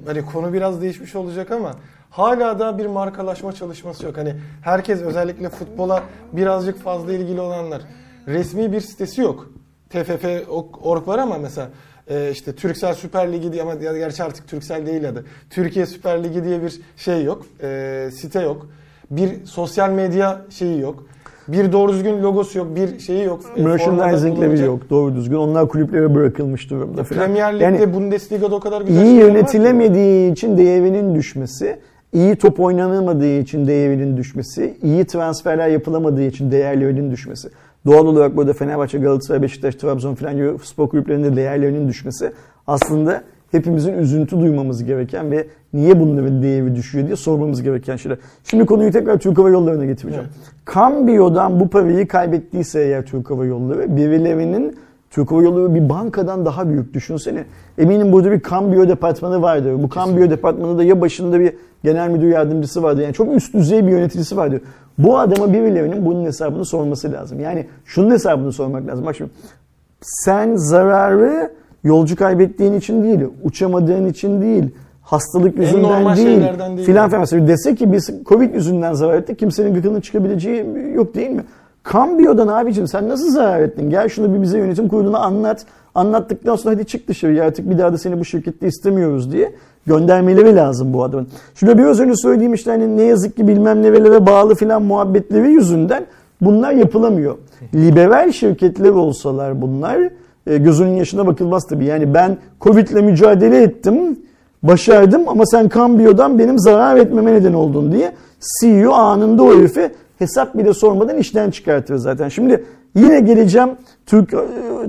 hani konu biraz değişmiş olacak ama hala da bir markalaşma çalışması yok. Hani herkes özellikle futbola birazcık fazla ilgili olanlar resmi bir sitesi yok. TFF.org var ama mesela e, işte Türksel Süper Ligi diye ama gerçi artık Türksel değil adı. Türkiye Süper Ligi diye bir şey yok. E, site yok. Bir sosyal medya şeyi yok. Bir doğru düzgün logosu yok, bir şeyi yok. E, Merchandising'leri yok doğru düzgün. Onlar kulüplere bırakılmış durumda falan. Premier Lig'de, yani, Bundesliga'da o kadar güzel iyi yönetilemediği için değerinin düşmesi, iyi top oynanamadığı için değerinin düşmesi, iyi transferler yapılamadığı için değerlerinin düşmesi. Doğal olarak burada Fenerbahçe, Galatasaray, Beşiktaş, Trabzon falan gibi spor kulüplerinde değerlerinin düşmesi aslında hepimizin üzüntü duymamız gereken ve niye bunların değeri düşüyor diye sormamız gereken şeyler. Şimdi konuyu tekrar Türk Hava Yolları'na getireceğim. Evet. Kambiyo'dan bu parayı kaybettiyse eğer Türk Hava Yolları birilerinin Türk Hava Yolları bir bankadan daha büyük düşünsene. Eminim burada bir kambiyo departmanı vardır. Bu kambiyo departmanı da ya başında bir genel müdür yardımcısı vardı. Yani çok üst düzey bir yöneticisi vardı. Bu adama birilerinin bunun hesabını sorması lazım. Yani şunun hesabını sormak lazım. Bak şimdi sen zararı yolcu kaybettiğin için değil, uçamadığın için değil, hastalık yüzünden değil, değil filan filan. Mesela dese ki biz Covid yüzünden zarar ettik kimsenin gıkının çıkabileceği yok değil mi? Kambiyo'dan abicim sen nasıl zarar ettin? Gel şunu bir bize yönetim kuruluna anlat. Anlattıktan sonra hadi çık dışarı artık bir daha da seni bu şirkette istemiyoruz diye göndermeleri lazım bu adamın. Şurada biraz önce söylediğim işte hani ne yazık ki bilmem nelere bağlı filan muhabbetleri yüzünden bunlar yapılamıyor. Liberal şirketler olsalar bunlar e, gözünün yaşına bakılmaz tabii. Yani ben Covid'le mücadele ettim, başardım ama sen kambiyodan benim zarar etmeme neden oldun diye CEO anında o herifi hesap bile sormadan işten çıkartıyor zaten. Şimdi yine geleceğim Türk e,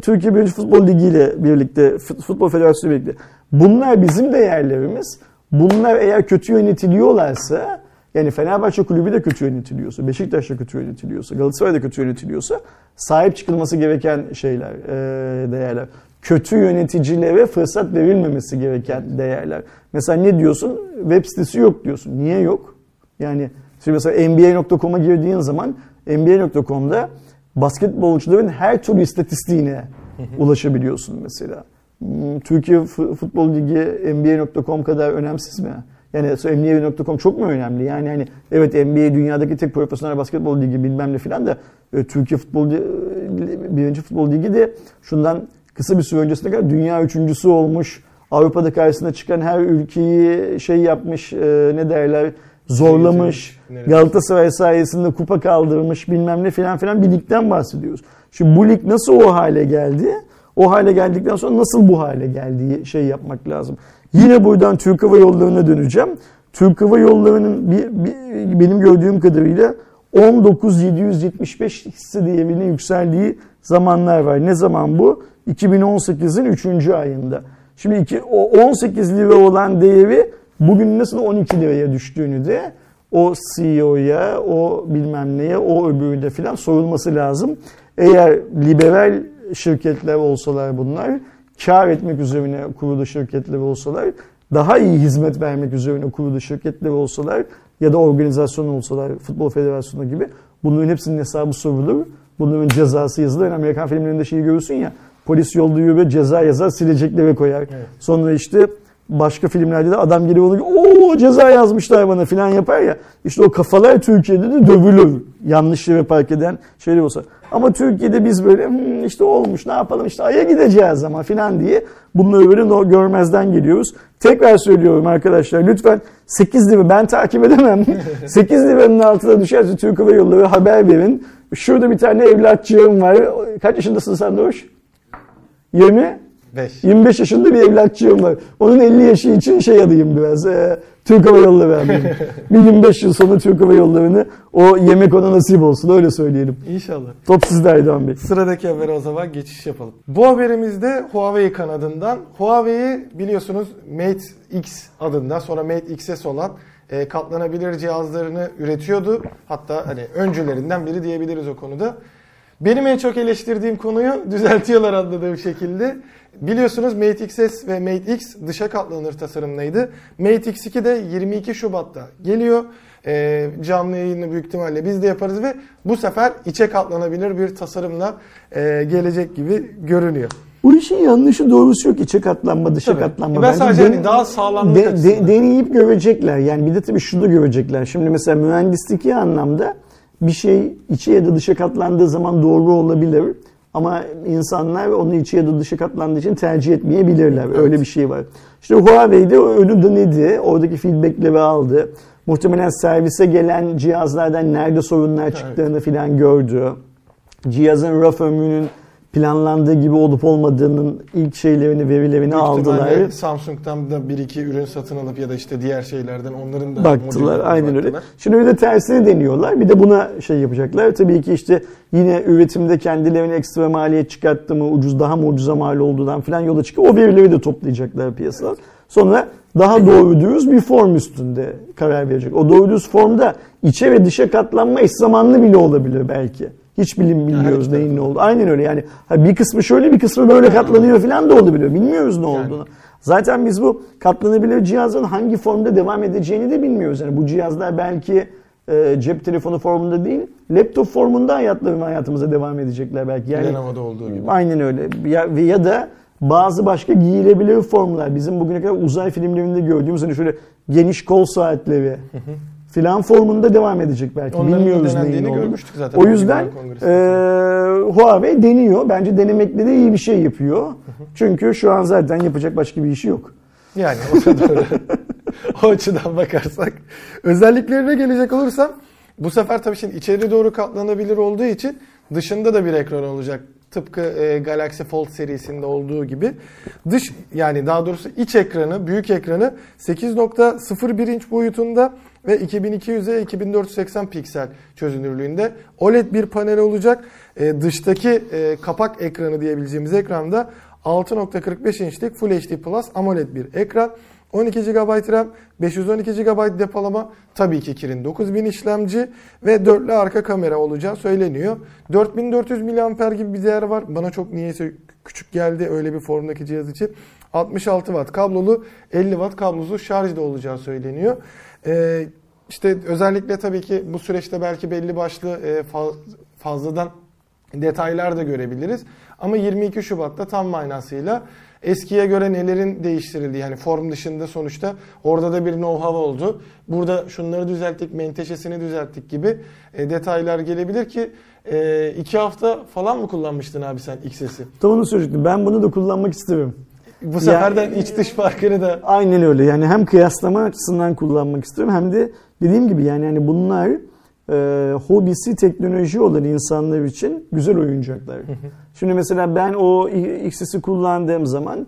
Türkiye Birinci Futbol Ligi ile birlikte Futbol Federasyonu ile birlikte. Bunlar bizim değerlerimiz. Bunlar eğer kötü yönetiliyorlarsa yani Fenerbahçe kulübü de kötü yönetiliyorsa, Beşiktaş da kötü yönetiliyorsa, Galatasaray da kötü yönetiliyorsa sahip çıkılması gereken şeyler, e, değerler. Kötü yöneticilere fırsat verilmemesi gereken değerler. Mesela ne diyorsun? Web sitesi yok diyorsun. Niye yok? Yani şimdi mesela NBA.com'a girdiğin zaman NBA.com'da basketbolcuların her türlü istatistiğine ulaşabiliyorsun mesela. Hmm, Türkiye Futbol Ligi NBA.com kadar önemsiz mi? Yani NBA.com çok mu önemli? Yani hani evet NBA dünyadaki tek profesyonel basketbol ligi bilmem ne filan da e, Türkiye Futbol birinci Futbol Ligi de şundan kısa bir süre öncesine kadar dünya üçüncüsü olmuş. Avrupa'da karşısına çıkan her ülkeyi şey yapmış e, ne derler zorlamış. Galatasaray sayesinde kupa kaldırmış bilmem ne filan filan bir ligden bahsediyoruz. Şimdi bu lig nasıl o hale geldi? O hale geldikten sonra nasıl bu hale geldiği şey yapmak lazım. Yine buradan Türk Hava Yolları'na döneceğim. Türk Hava Yolları'nın bir, bir, benim gördüğüm kadarıyla 19.775 hisse değerine yükseldiği zamanlar var. Ne zaman bu? 2018'in 3. ayında. Şimdi iki, o 18 lira olan değeri bugün nasıl 12 liraya düştüğünü de o CEO'ya, o bilmem neye, o öbürüne filan sorulması lazım. Eğer liberal şirketler olsalar bunlar, kar etmek üzerine kurulu şirketler olsalar, daha iyi hizmet vermek üzerine kurulu şirketler olsalar ya da organizasyon olsalar, futbol federasyonu gibi bunların hepsinin hesabı sorulur. Bunların cezası yazılır. Yani Amerikan filmlerinde şeyi görürsün ya, polis yolluyor ve ceza yazar sileceklere koyar. Evet. Sonra işte başka filmlerde de adam geliyor onu o ceza yazmışlar bana filan yapar ya. İşte o kafalar Türkiye'de de dövülür. Yanlış yere park eden şeyler olsa. Ama Türkiye'de biz böyle hmm, işte olmuş ne yapalım işte Ay'a gideceğiz ama filan diye bunları böyle görmezden geliyoruz. Tekrar söylüyorum arkadaşlar lütfen 8 lira ben takip edemem. 8 liranın altına düşerse Türk Hava Yolları haber verin. Şurada bir tane evlatçığım var. Kaç yaşındasın sen Doğuş? 20? 5. 25 yaşında bir evlatçığım var. Onun 50 yaşı için şey alayım biraz. E, Türk Hava Yolları alayım. bir 25 yıl sonra Türk Hava Yolları'nı o yemek ona nasip olsun öyle söyleyelim. İnşallah. Top sizde Aydoğan Bey. Sıradaki habere o zaman geçiş yapalım. Bu haberimizde Huawei kanadından. Huawei biliyorsunuz Mate X adında sonra Mate XS olan e, katlanabilir cihazlarını üretiyordu. Hatta hani öncülerinden biri diyebiliriz o konuda. Benim en çok eleştirdiğim konuyu düzeltiyorlar anladığım şekilde. Biliyorsunuz Mate XS ve Mate X dışa katlanır tasarımlıydı. Mate X2 de 22 Şubat'ta geliyor. E, canlı yayını büyük ihtimalle biz de yaparız ve bu sefer içe katlanabilir bir tasarımla e, gelecek gibi görünüyor. Bu işin yanlışı doğrusu yok. İçe katlanma, dışa tabii. katlanma. Ben sadece hani daha sağlamlık de, de, deneyip görecekler. Yani bir de tabii şunu da görecekler. Şimdi mesela mühendislik anlamda bir şey içe ya da dışa katlandığı zaman doğru olabilir. Ama insanlar onu içi ya da dışı katlandığı için tercih etmeyebilirler. Evet. Öyle bir şey var. İşte Huawei'de önü denedi. Oradaki feedbackleri aldı. Muhtemelen servise gelen cihazlardan nerede sorunlar çıktığını evet. filan gördü. Cihazın raf ömrünün planlandığı gibi olup olmadığının ilk şeylerini, verilerini Büyük aldılar. Samsung'dan da bir iki ürün satın alıp ya da işte diğer şeylerden onların da baktılar. Aynen öyle. baktılar. Şimdi bir de tersini deniyorlar. Bir de buna şey yapacaklar. Tabii ki işte yine üretimde kendilerine ekstra maliyet çıkarttı mı, ucuz daha mı ucuza mal olduğundan falan yola çıkıp o verileri de toplayacaklar piyasadan. Sonra daha doğru dürüst bir form üstünde karar verecek. O doğru dürüst formda içe ve dışa katlanma eş zamanlı bile olabilir belki. Hiç bilim bilmiyoruz her neyin ne oldu. Aynen öyle yani bir kısmı şöyle bir kısmı böyle katlanıyor falan da olabilir. Bilmiyoruz ne Yani. olduğunu. Zaten biz bu katlanabilir cihazın hangi formda devam edeceğini de bilmiyoruz. Yani bu cihazlar belki e, cep telefonu formunda değil, laptop formunda hayatlarına hayatımıza devam edecekler belki. Yani Lenovo'da olduğu gibi. aynen öyle. Ya, ya da bazı başka giyilebilir formlar. Bizim bugüne kadar uzay filmlerinde gördüğümüz hani şöyle geniş kol saatleri filan formunda devam edecek belki. Onların Bilmiyoruz neyin olduğunu. görmüştük zaten O yüzden e, Huawei deniyor. Bence denemekle de iyi bir şey yapıyor. Çünkü şu an zaten yapacak başka bir işi yok. Yani o da doğru. o açıdan bakarsak. Özelliklerine gelecek olursam bu sefer tabii şimdi içeri doğru katlanabilir olduğu için dışında da bir ekran olacak. Tıpkı e, Galaxy Fold serisinde olduğu gibi. Dış yani daha doğrusu iç ekranı, büyük ekranı 8.01 inç boyutunda ve 2200'e 2480 piksel çözünürlüğünde OLED bir panel olacak. E, dıştaki e, kapak ekranı diyebileceğimiz ekranda 6.45 inçlik Full HD Plus AMOLED bir ekran. 12 GB RAM, 512 GB depolama, tabii ki Kirin 9000 işlemci ve dörtlü arka kamera olacağı söyleniyor. 4400 mAh gibi bir değer var. Bana çok niyeyse küçük geldi öyle bir formdaki cihaz için. 66 Watt kablolu, 50 Watt kablosuz şarj da olacağı söyleniyor. Ee, işte özellikle tabii ki bu süreçte belki belli başlı e, fa- fazladan detaylar da görebiliriz. Ama 22 Şubat'ta tam manasıyla eskiye göre nelerin değiştirildiği yani form dışında sonuçta orada da bir know-how oldu. Burada şunları düzelttik, menteşesini düzelttik gibi e, detaylar gelebilir ki e, iki hafta falan mı kullanmıştın abi sen XS'i? Tam onu söyleyecektim. Ben bunu da kullanmak isterim. Bu seferden iç dış farkını da Aynen öyle. Yani hem kıyaslama açısından kullanmak istiyorum hem de dediğim gibi yani hani bunlar e, hobisi teknoloji olan insanlar için güzel oyuncaklar. Şimdi mesela ben o X'si kullandığım zaman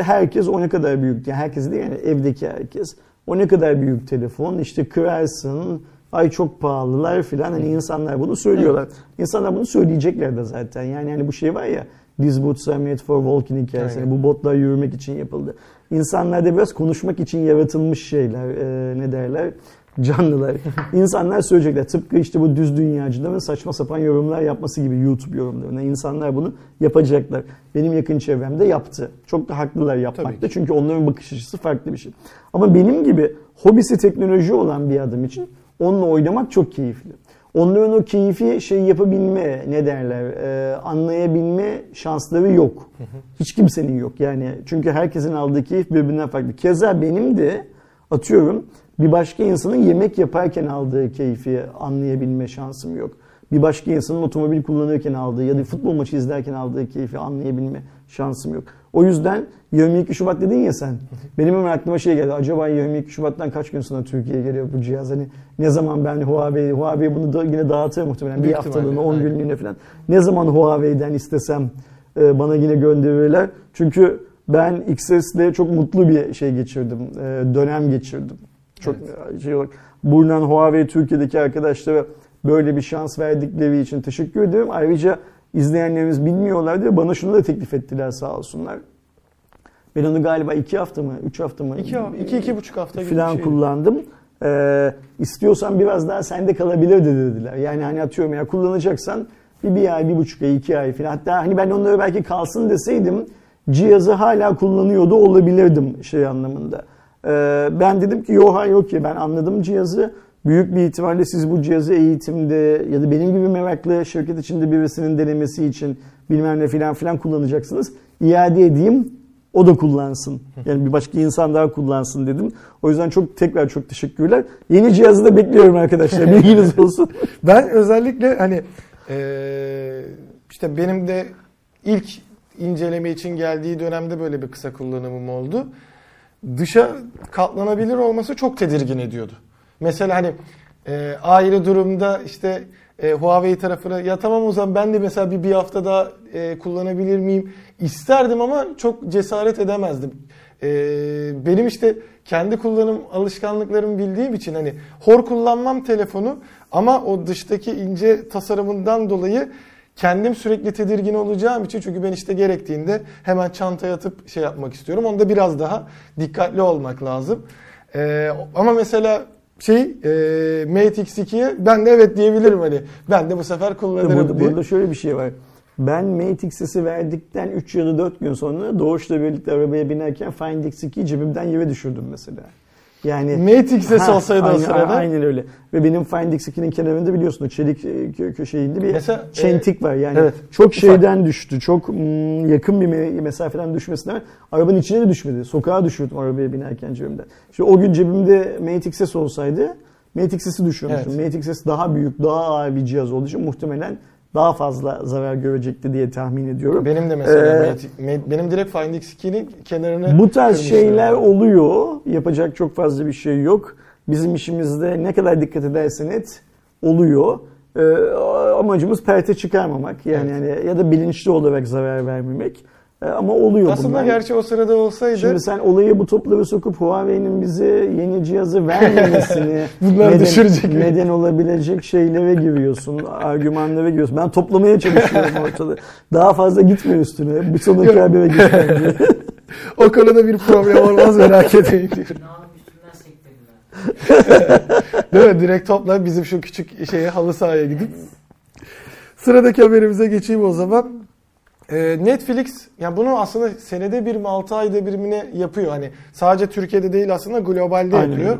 herkes o ne kadar büyük yani herkes değil yani evdeki herkes o ne kadar büyük telefon işte kırarsın ay çok pahalılar filan hani insanlar bunu söylüyorlar. İnsanlar bunu söyleyecekler de zaten. Yani hani bu şey var ya These boots are made for walking hikayesi. Aynen. Bu botlar yürümek için yapıldı. İnsanlar da biraz konuşmak için yaratılmış şeyler. e, ne derler? Canlılar. İnsanlar söyleyecekler. Tıpkı işte bu düz dünyacıların saçma sapan yorumlar yapması gibi YouTube yorumlarına. İnsanlar bunu yapacaklar. Benim yakın çevremde yaptı. Çok da haklılar yapmakta. Çünkü onların bakış açısı farklı bir şey. Ama benim gibi hobisi teknoloji olan bir adam için onunla oynamak çok keyifli. Onların o keyfi şey yapabilme, ne derler, e, anlayabilme şansları yok. Hiç kimsenin yok yani. Çünkü herkesin aldığı keyif birbirinden farklı. Keza benim de atıyorum bir başka insanın yemek yaparken aldığı keyfi anlayabilme şansım yok. Bir başka insanın otomobil kullanırken aldığı ya da futbol maçı izlerken aldığı keyfi anlayabilme şansım yok. O yüzden 22 Şubat dedin ya sen. Benim hemen aklıma şey geldi. Acaba 22 Şubat'tan kaç gün sonra Türkiye'ye geliyor bu cihaz? Hani ne zaman ben Huawei, Huawei bunu da yine dağıtır muhtemelen. Büyük bir haftalığına, ihtimalle, 10 aynen. günlüğüne falan. Ne zaman Huawei'den istesem e, bana yine gönderirler. Çünkü ben XS'le çok mutlu bir şey geçirdim. e, dönem geçirdim. Çok şey olarak. Buradan Huawei Türkiye'deki arkadaşlara böyle bir şans verdikleri için teşekkür ediyorum. Ayrıca izleyenlerimiz bilmiyorlardı ve bana şunu da teklif ettiler sağ olsunlar. Ben onu galiba iki hafta mı, üç hafta mı? iki, iki, iki buçuk hafta gibi falan şey. kullandım. Ee, istiyorsan biraz daha sende kalabilir de dediler. Yani hani atıyorum ya kullanacaksan bir, bir ay, bir buçuk ay, iki ay falan. Hatta hani ben onları belki kalsın deseydim cihazı hala kullanıyordu olabilirdim şey anlamında. Ee, ben dedim ki yok hayır yok ki ben anladım cihazı. Büyük bir ihtimalle siz bu cihazı eğitimde ya da benim gibi meraklı şirket içinde birisinin denemesi için bilmem ne filan filan kullanacaksınız. İade edeyim o da kullansın. Yani bir başka insan daha kullansın dedim. O yüzden çok tekrar çok teşekkürler. Yeni cihazı da bekliyorum arkadaşlar. Bilginiz olsun. Ben özellikle hani işte benim de ilk inceleme için geldiği dönemde böyle bir kısa kullanımım oldu. Dışa katlanabilir olması çok tedirgin ediyordu. Mesela hani eee, ayrı durumda işte e, Huawei tarafına ya tamam o zaman ben de mesela bir, bir hafta daha e, kullanabilir miyim isterdim ama çok cesaret edemezdim. E, benim işte kendi kullanım alışkanlıklarımı bildiğim için hani hor kullanmam telefonu ama o dıştaki ince tasarımından dolayı kendim sürekli tedirgin olacağım için çünkü ben işte gerektiğinde hemen çantaya atıp şey yapmak istiyorum. Onda biraz daha dikkatli olmak lazım. Ee, ama mesela şey e, Mate X2'ye ben de evet diyebilirim hani. Ben de bu sefer kullanırım burada, diye. Burada şöyle bir şey var. Ben Mate X'si verdikten 3 ya da 4 gün sonra Doğuş'la birlikte arabaya binerken Find X2'yi cebimden yere düşürdüm mesela. Yani Ha, olsaydı o aynen, sırada. Aynen öyle. Ve benim Find X2'nin kenarında biliyorsun o çelik e, kö- köşeğinde bir Mesela, çentik var. Yani evet, çok ufak. şeyden düştü. Çok mm, yakın bir me- mesafeden düşmesine rağmen arabanın içine de düşmedi. Sokağa düşürdüm arabaya binerken cebimden. İşte o gün cebimde Mate XS olsaydı Mate XS'i düşürmüştüm. Evet. Mate XS daha büyük, daha ağır bir cihaz olduğu için muhtemelen daha fazla zarar görecekti diye tahmin ediyorum. Benim de mesela Ee, benim direkt Find X2'nin kenarını Bu tarz şeyler oluyor. Yapacak çok fazla bir şey yok. Bizim işimizde ne kadar dikkat edersen et oluyor. Ee, amacımız perte çıkarmamak yani, yani ya da bilinçli olarak zarar vermemek. Ee, ama oluyor Aslında bunlar. gerçi o sırada olsaydı Şimdi sen olayı bu topları sokup Huawei'nin bize yeni cihazı vermemesini Bunlar neden, düşürecek mi? neden olabilecek şeylere giriyorsun, argümanlara giriyorsun. Ben toplamaya çalışıyorum ortada. Daha fazla gitme üstüne. Bir sonraki habere geç bence. o konuda bir problem olmaz merak etmeyin diyorum. Değil mi? Direkt topla bizim şu küçük şeye halı sahaya gidip. Sıradaki haberimize geçeyim o zaman. Ee, Netflix yani bunu aslında senede bir mi 6 ayda bir mi ne yapıyor. Hani sadece Türkiye'de değil aslında globalde Aynen yapıyor.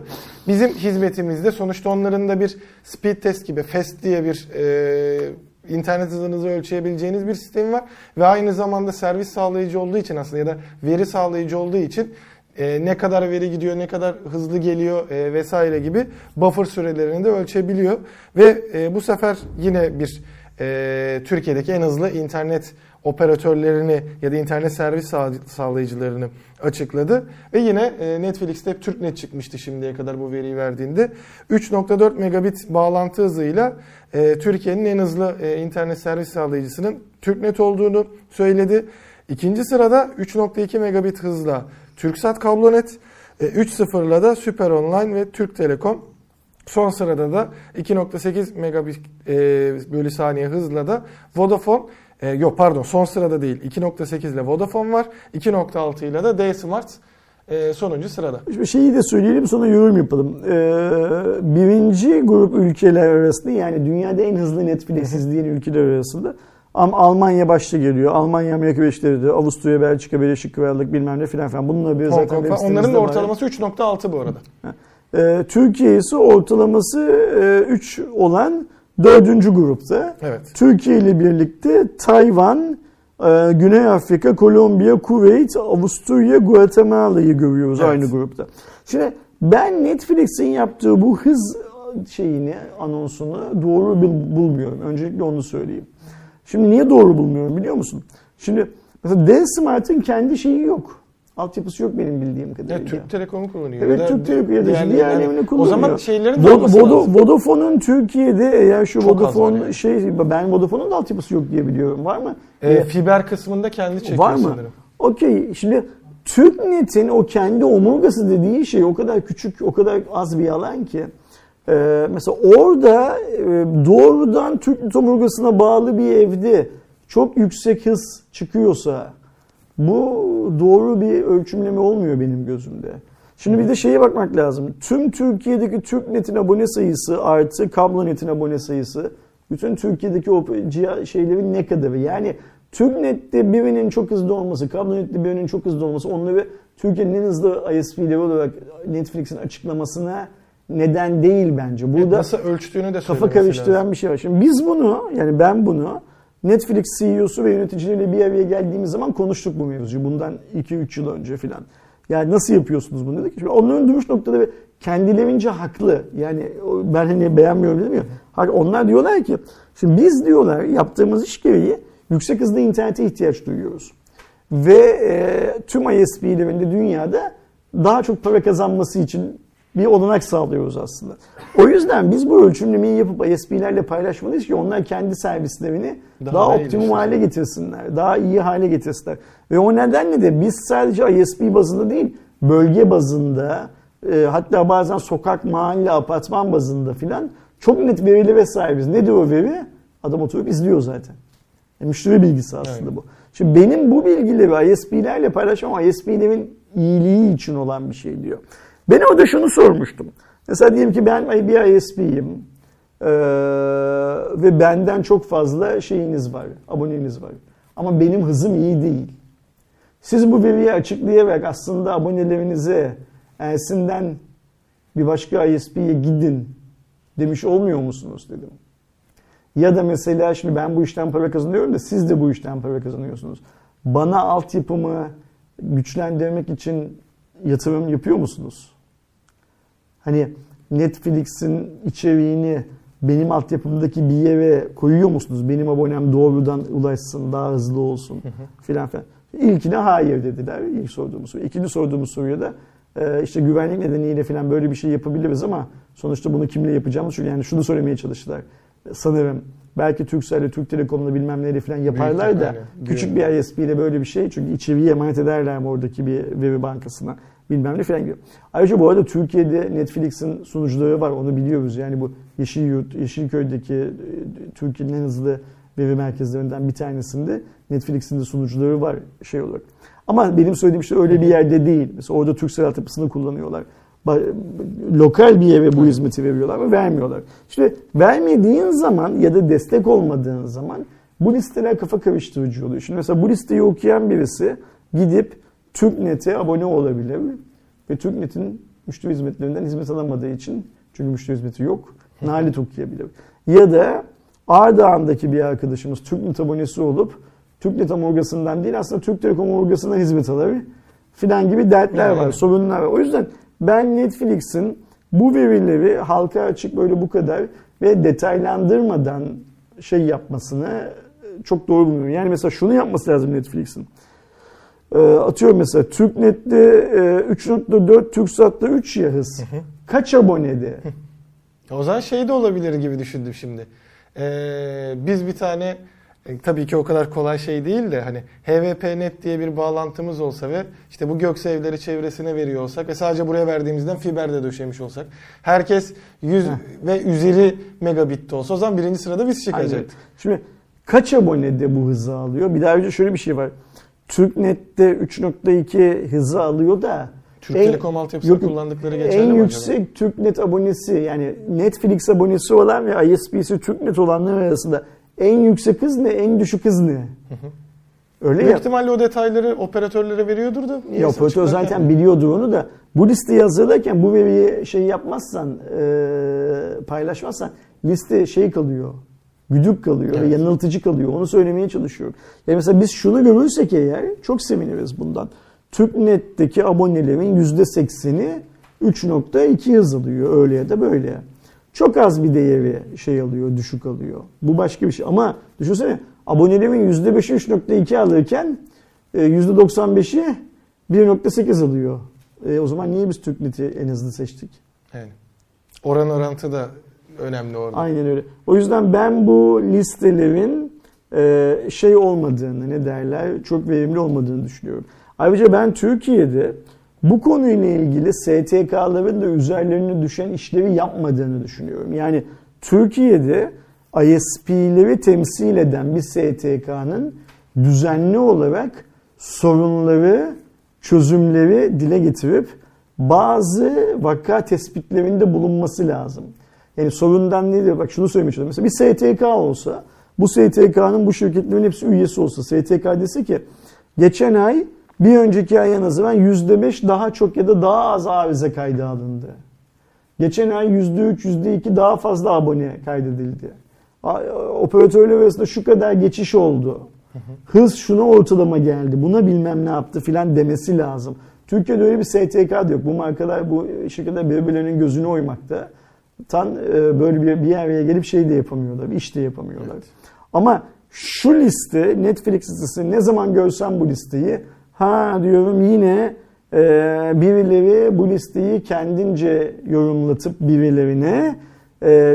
Bizim hizmetimizde sonuçta onların da bir speed test gibi FAST diye bir e, internet hızınızı ölçebileceğiniz bir sistemi var. Ve aynı zamanda servis sağlayıcı olduğu için aslında ya da veri sağlayıcı olduğu için e, ne kadar veri gidiyor, ne kadar hızlı geliyor e, vesaire gibi buffer sürelerini de ölçebiliyor. Ve e, bu sefer yine bir e, Türkiye'deki en hızlı internet operatörlerini ya da internet servis sağ- sağlayıcılarını açıkladı. Ve yine e, Netflix'te TürkNet çıkmıştı şimdiye kadar bu veriyi verdiğinde. 3.4 megabit bağlantı hızıyla e, Türkiye'nin en hızlı e, internet servis sağlayıcısının TürkNet olduğunu söyledi. İkinci sırada 3.2 megabit hızla TürkSat Kablonet, e, 3.0'la da Süper Online ve Türk Telekom. Son sırada da 2.8 megabit e, bölü saniye hızla da Vodafone e, yok pardon son sırada değil 2.8 ile Vodafone var 2.6 ile de D-Smart e, sonuncu sırada. Bir şeyi de söyleyelim sonra yorum yapalım. Ee, birinci grup ülkeler arasında yani dünyada en hızlı Netflix izleyen ülkeler arasında Am Almanya başta geliyor. Almanya, Amerika Birleşik Devletleri, Avusturya, Belçika, Birleşik Krallık bilmem ne filan filan. Bununla bir Hong zaten Kong web falan. Onların da ortalaması 3.6 bu arada. Ee, Türkiye ise ortalaması 3 olan dördüncü grupta. Evet. Türkiye ile birlikte Tayvan, e, Güney Afrika, Kolombiya, Kuveyt, Avusturya, Guatemala'yı görüyoruz Evet. aynı grupta. Şimdi ben Netflix'in yaptığı bu hız şeyini, anonsunu doğru bul- bulmuyorum. Öncelikle onu söyleyeyim. Şimdi niye doğru bulmuyorum biliyor musun? Şimdi mesela D-Smart'ın kendi şeyi yok. Altyapısı yok benim bildiğim kadarıyla. Evet, Türk Telekom'u kullanıyor. Evet Ya da Türk Telekom ya da diğerleri- diğerlerini kullanıyor. O zaman şeylerin de Vo- olması Vodo- lazım. Vodafone'un Türkiye'de eğer şu Çok Vodafone yani. şey ben Vodafone'un da altyapısı yok diye biliyorum. Var mı? E, Ee, fiber kısmında kendi çekiyor var mı? sanırım. Okey. Şimdi TürkNet'in o kendi omurgası dediği şey o kadar küçük, o kadar az bir alan ki. Ee, mesela orada e, doğrudan TürkNet omurgasına bağlı bir evde çok yüksek hız çıkıyorsa bu doğru bir ölçümleme olmuyor benim gözümde. Şimdi bir de şeye bakmak lazım. Tüm Türkiye'deki TürkNet'in abone sayısı artı Kablonetin abone sayısı bütün Türkiye'deki o şeylerin ne kadarı? Yani TürkNet'te birinin çok hızlı olması, Kablonet'te birinin çok hızlı olması onları Türkiye'nin en hızlı ISP'leri olarak Netflix'in açıklamasına neden değil bence. Burada Nasıl ölçtüğünü de kafa karıştıran lazım. bir şey var. Şimdi biz bunu yani ben bunu Netflix CEO'su ve yöneticileriyle bir araya geldiğimiz zaman konuştuk bu mevzuyu. Bundan 2-3 yıl önce filan. Yani nasıl yapıyorsunuz bunu dedik. Şimdi onların duruş noktada ve kendilerince haklı. Yani ben hani beğenmiyorum dedim ya. Onlar diyorlar ki şimdi biz diyorlar yaptığımız iş gereği yüksek hızlı internete ihtiyaç duyuyoruz. Ve e, tüm ISP'lerin de dünyada daha çok para kazanması için bir olanak sağlıyoruz aslında. O yüzden biz bu ölçümlemeyi yapıp ISP'lerle paylaşmalıyız ki onlar kendi servislerini daha, Daha optimum hale getirsinler. Daha iyi hale getirsinler. Ve o nedenle de biz sadece ISP bazında değil, bölge bazında, e, hatta bazen sokak, mahalle, apartman bazında filan çok net verilere sahibiz. Nedir o veri? Adam oturup izliyor zaten. E, müşteri bilgisi aslında Aynen. bu. Şimdi benim bu bilgileri ISP'lerle paylaşmam ISP'lerin iyiliği için olan bir şey diyor. Ben orada şunu sormuştum. Mesela diyelim ki ben bir ISP'yim ee, ve benden çok fazla şeyiniz var, aboneniz var. Ama benim hızım iyi değil. Siz bu veriyi açıklayarak aslında abonelerinize Ersin'den bir başka ISP'ye gidin demiş olmuyor musunuz dedim. Ya da mesela şimdi ben bu işten para kazanıyorum da siz de bu işten para kazanıyorsunuz. Bana altyapımı güçlendirmek için yatırım yapıyor musunuz? Hani Netflix'in içeriğini benim altyapımdaki bir yere koyuyor musunuz? Benim abonem doğrudan ulaşsın, daha hızlı olsun filan filan. İlkine hayır dediler ilk sorduğumuz soru. İkinci sorduğumuz soruya da e, işte güvenlik nedeniyle filan böyle bir şey yapabiliriz ama sonuçta bunu kimle yapacağımız çünkü yani şunu söylemeye çalıştılar. Sanırım belki Turkcell'le Türk Telekom'la bilmem neyle filan yaparlar da küçük bir ISP ile böyle bir şey çünkü içeriği emanet ederler mi oradaki bir veri bankasına bilmem ne filan gibi. Ayrıca bu arada Türkiye'de Netflix'in sunucuları var onu biliyoruz. Yani bu Yeşilyurt, Yeşilköy'deki e, Türkiye'nin en hızlı veri merkezlerinden bir tanesinde Netflix'in de sunucuları var şey olarak. Ama benim söylediğim şey öyle bir yerde değil. Mesela orada Turkcell altyapısını kullanıyorlar. Lokal bir yere bu hizmeti veriyorlar ama vermiyorlar. İşte vermediğin zaman ya da destek olmadığın zaman bu listeler kafa karıştırıcı oluyor. Şimdi mesela bu listeyi okuyan birisi gidip TürkNet'e abone olabilir ve TürkNet'in müşteri hizmetlerinden hizmet alamadığı için çünkü müşteri hizmeti yok. Nalit okuyabilir. Ya da Ardahan'daki bir arkadaşımız TürkNet abonesi olup TürkNet omurgasından değil aslında Türk Telekom omurgasından hizmet alır filan gibi dertler var, sorunlar var. O yüzden ben Netflix'in bu verileri halka açık böyle bu kadar ve detaylandırmadan şey yapmasını çok doğru bulmuyorum. Yani mesela şunu yapması lazım Netflix'in. Ee, atıyorum mesela TürkNet'te e, 3.4, TürkSat'ta 3 ya hız. Kaç abonede? O zaman şey de olabilir gibi düşündüm şimdi. Ee, biz bir tane e, tabii ki o kadar kolay şey değil de hani HVPNet diye bir bağlantımız olsa ve işte bu gökse evleri çevresine veriyor olsak ve sadece buraya verdiğimizden fiber de döşemiş olsak herkes 100 ve üzeri megabit de olsa o zaman birinci sırada biz Aynen. çıkacaktık. Şimdi kaç abonede bu hızı alıyor? Bir daha önce şöyle bir şey var. TürkNet'te 3.2 hızı alıyor da Türk en- Telekom altyapısını yok, kullandıkları geçerli en mi acaba? yüksek TürkNet abonesi yani Netflix abonesi olan ve ISP'si TürkNet olanlar arasında en yüksek hız ne, en düşük hız ne? Öyle Büyük ya. ihtimalle o detayları operatörlere veriyordur da. Ya operatör zaten biliyordu onu da bu listeyi hazırlarken bu veriyi şey yapmazsan e, paylaşmazsan liste şey kalıyor. Güdük kalıyor ve Evet. yanıltıcı kalıyor. Onu söylemeye çalışıyorum. Yani mesela biz şunu görürsek eğer çok seviniriz bundan. TürkNet'teki abonelerin %80'i 3.2 hız alıyor öyle ya da böyle. Çok az bir değeri şey alıyor, düşük alıyor. Bu başka bir şey. Ama düşünsene abonelerin %5'i 3.2 alırken e, %95'i 1.8 alıyor. E, o zaman niye biz TürkNet'i en hızlı seçtik? Yani. Oran orantı da önemli orada. Aynen öyle. O yüzden ben bu listelerin e, şey olmadığını, ne derler, çok verimli olmadığını düşünüyorum. Ayrıca ben Türkiye'de bu konuyla ilgili STK'ların da üzerlerine düşen işlevi yapmadığını düşünüyorum. Yani Türkiye'de ISP'leri temsil eden bir STK'nın düzenli olarak sorunları, çözümleri dile getirip bazı vaka tespitlerinde bulunması lazım. Yani sorundan ne diyor? Bak şunu söylemeye. Mesela bir STK olsa, bu STK'nın bu şirketlerin hepsi üyesi olsa, STK dese ki geçen ay bir önceki aya nazaran %5 daha çok ya da daha az arıza kaydı alındı. Geçen ay %3, %2 daha fazla abone kaydedildi. Operatörler arasında şu kadar geçiş oldu. Hız şuna ortalama geldi. Buna bilmem ne yaptı filan demesi lazım. Türkiye'de öyle bir STK da yok. Bu markalar, bu şirketler birbirlerinin gözünü oymakta. Tam e, böyle bir, bir yere gelip şey de yapamıyorlar, iş de yapamıyorlar. Ama şu liste, Netflix listesi ne zaman görsem bu listeyi, ha diyorum yine Ee, birileri bu listeyi kendince yorumlatıp birilerine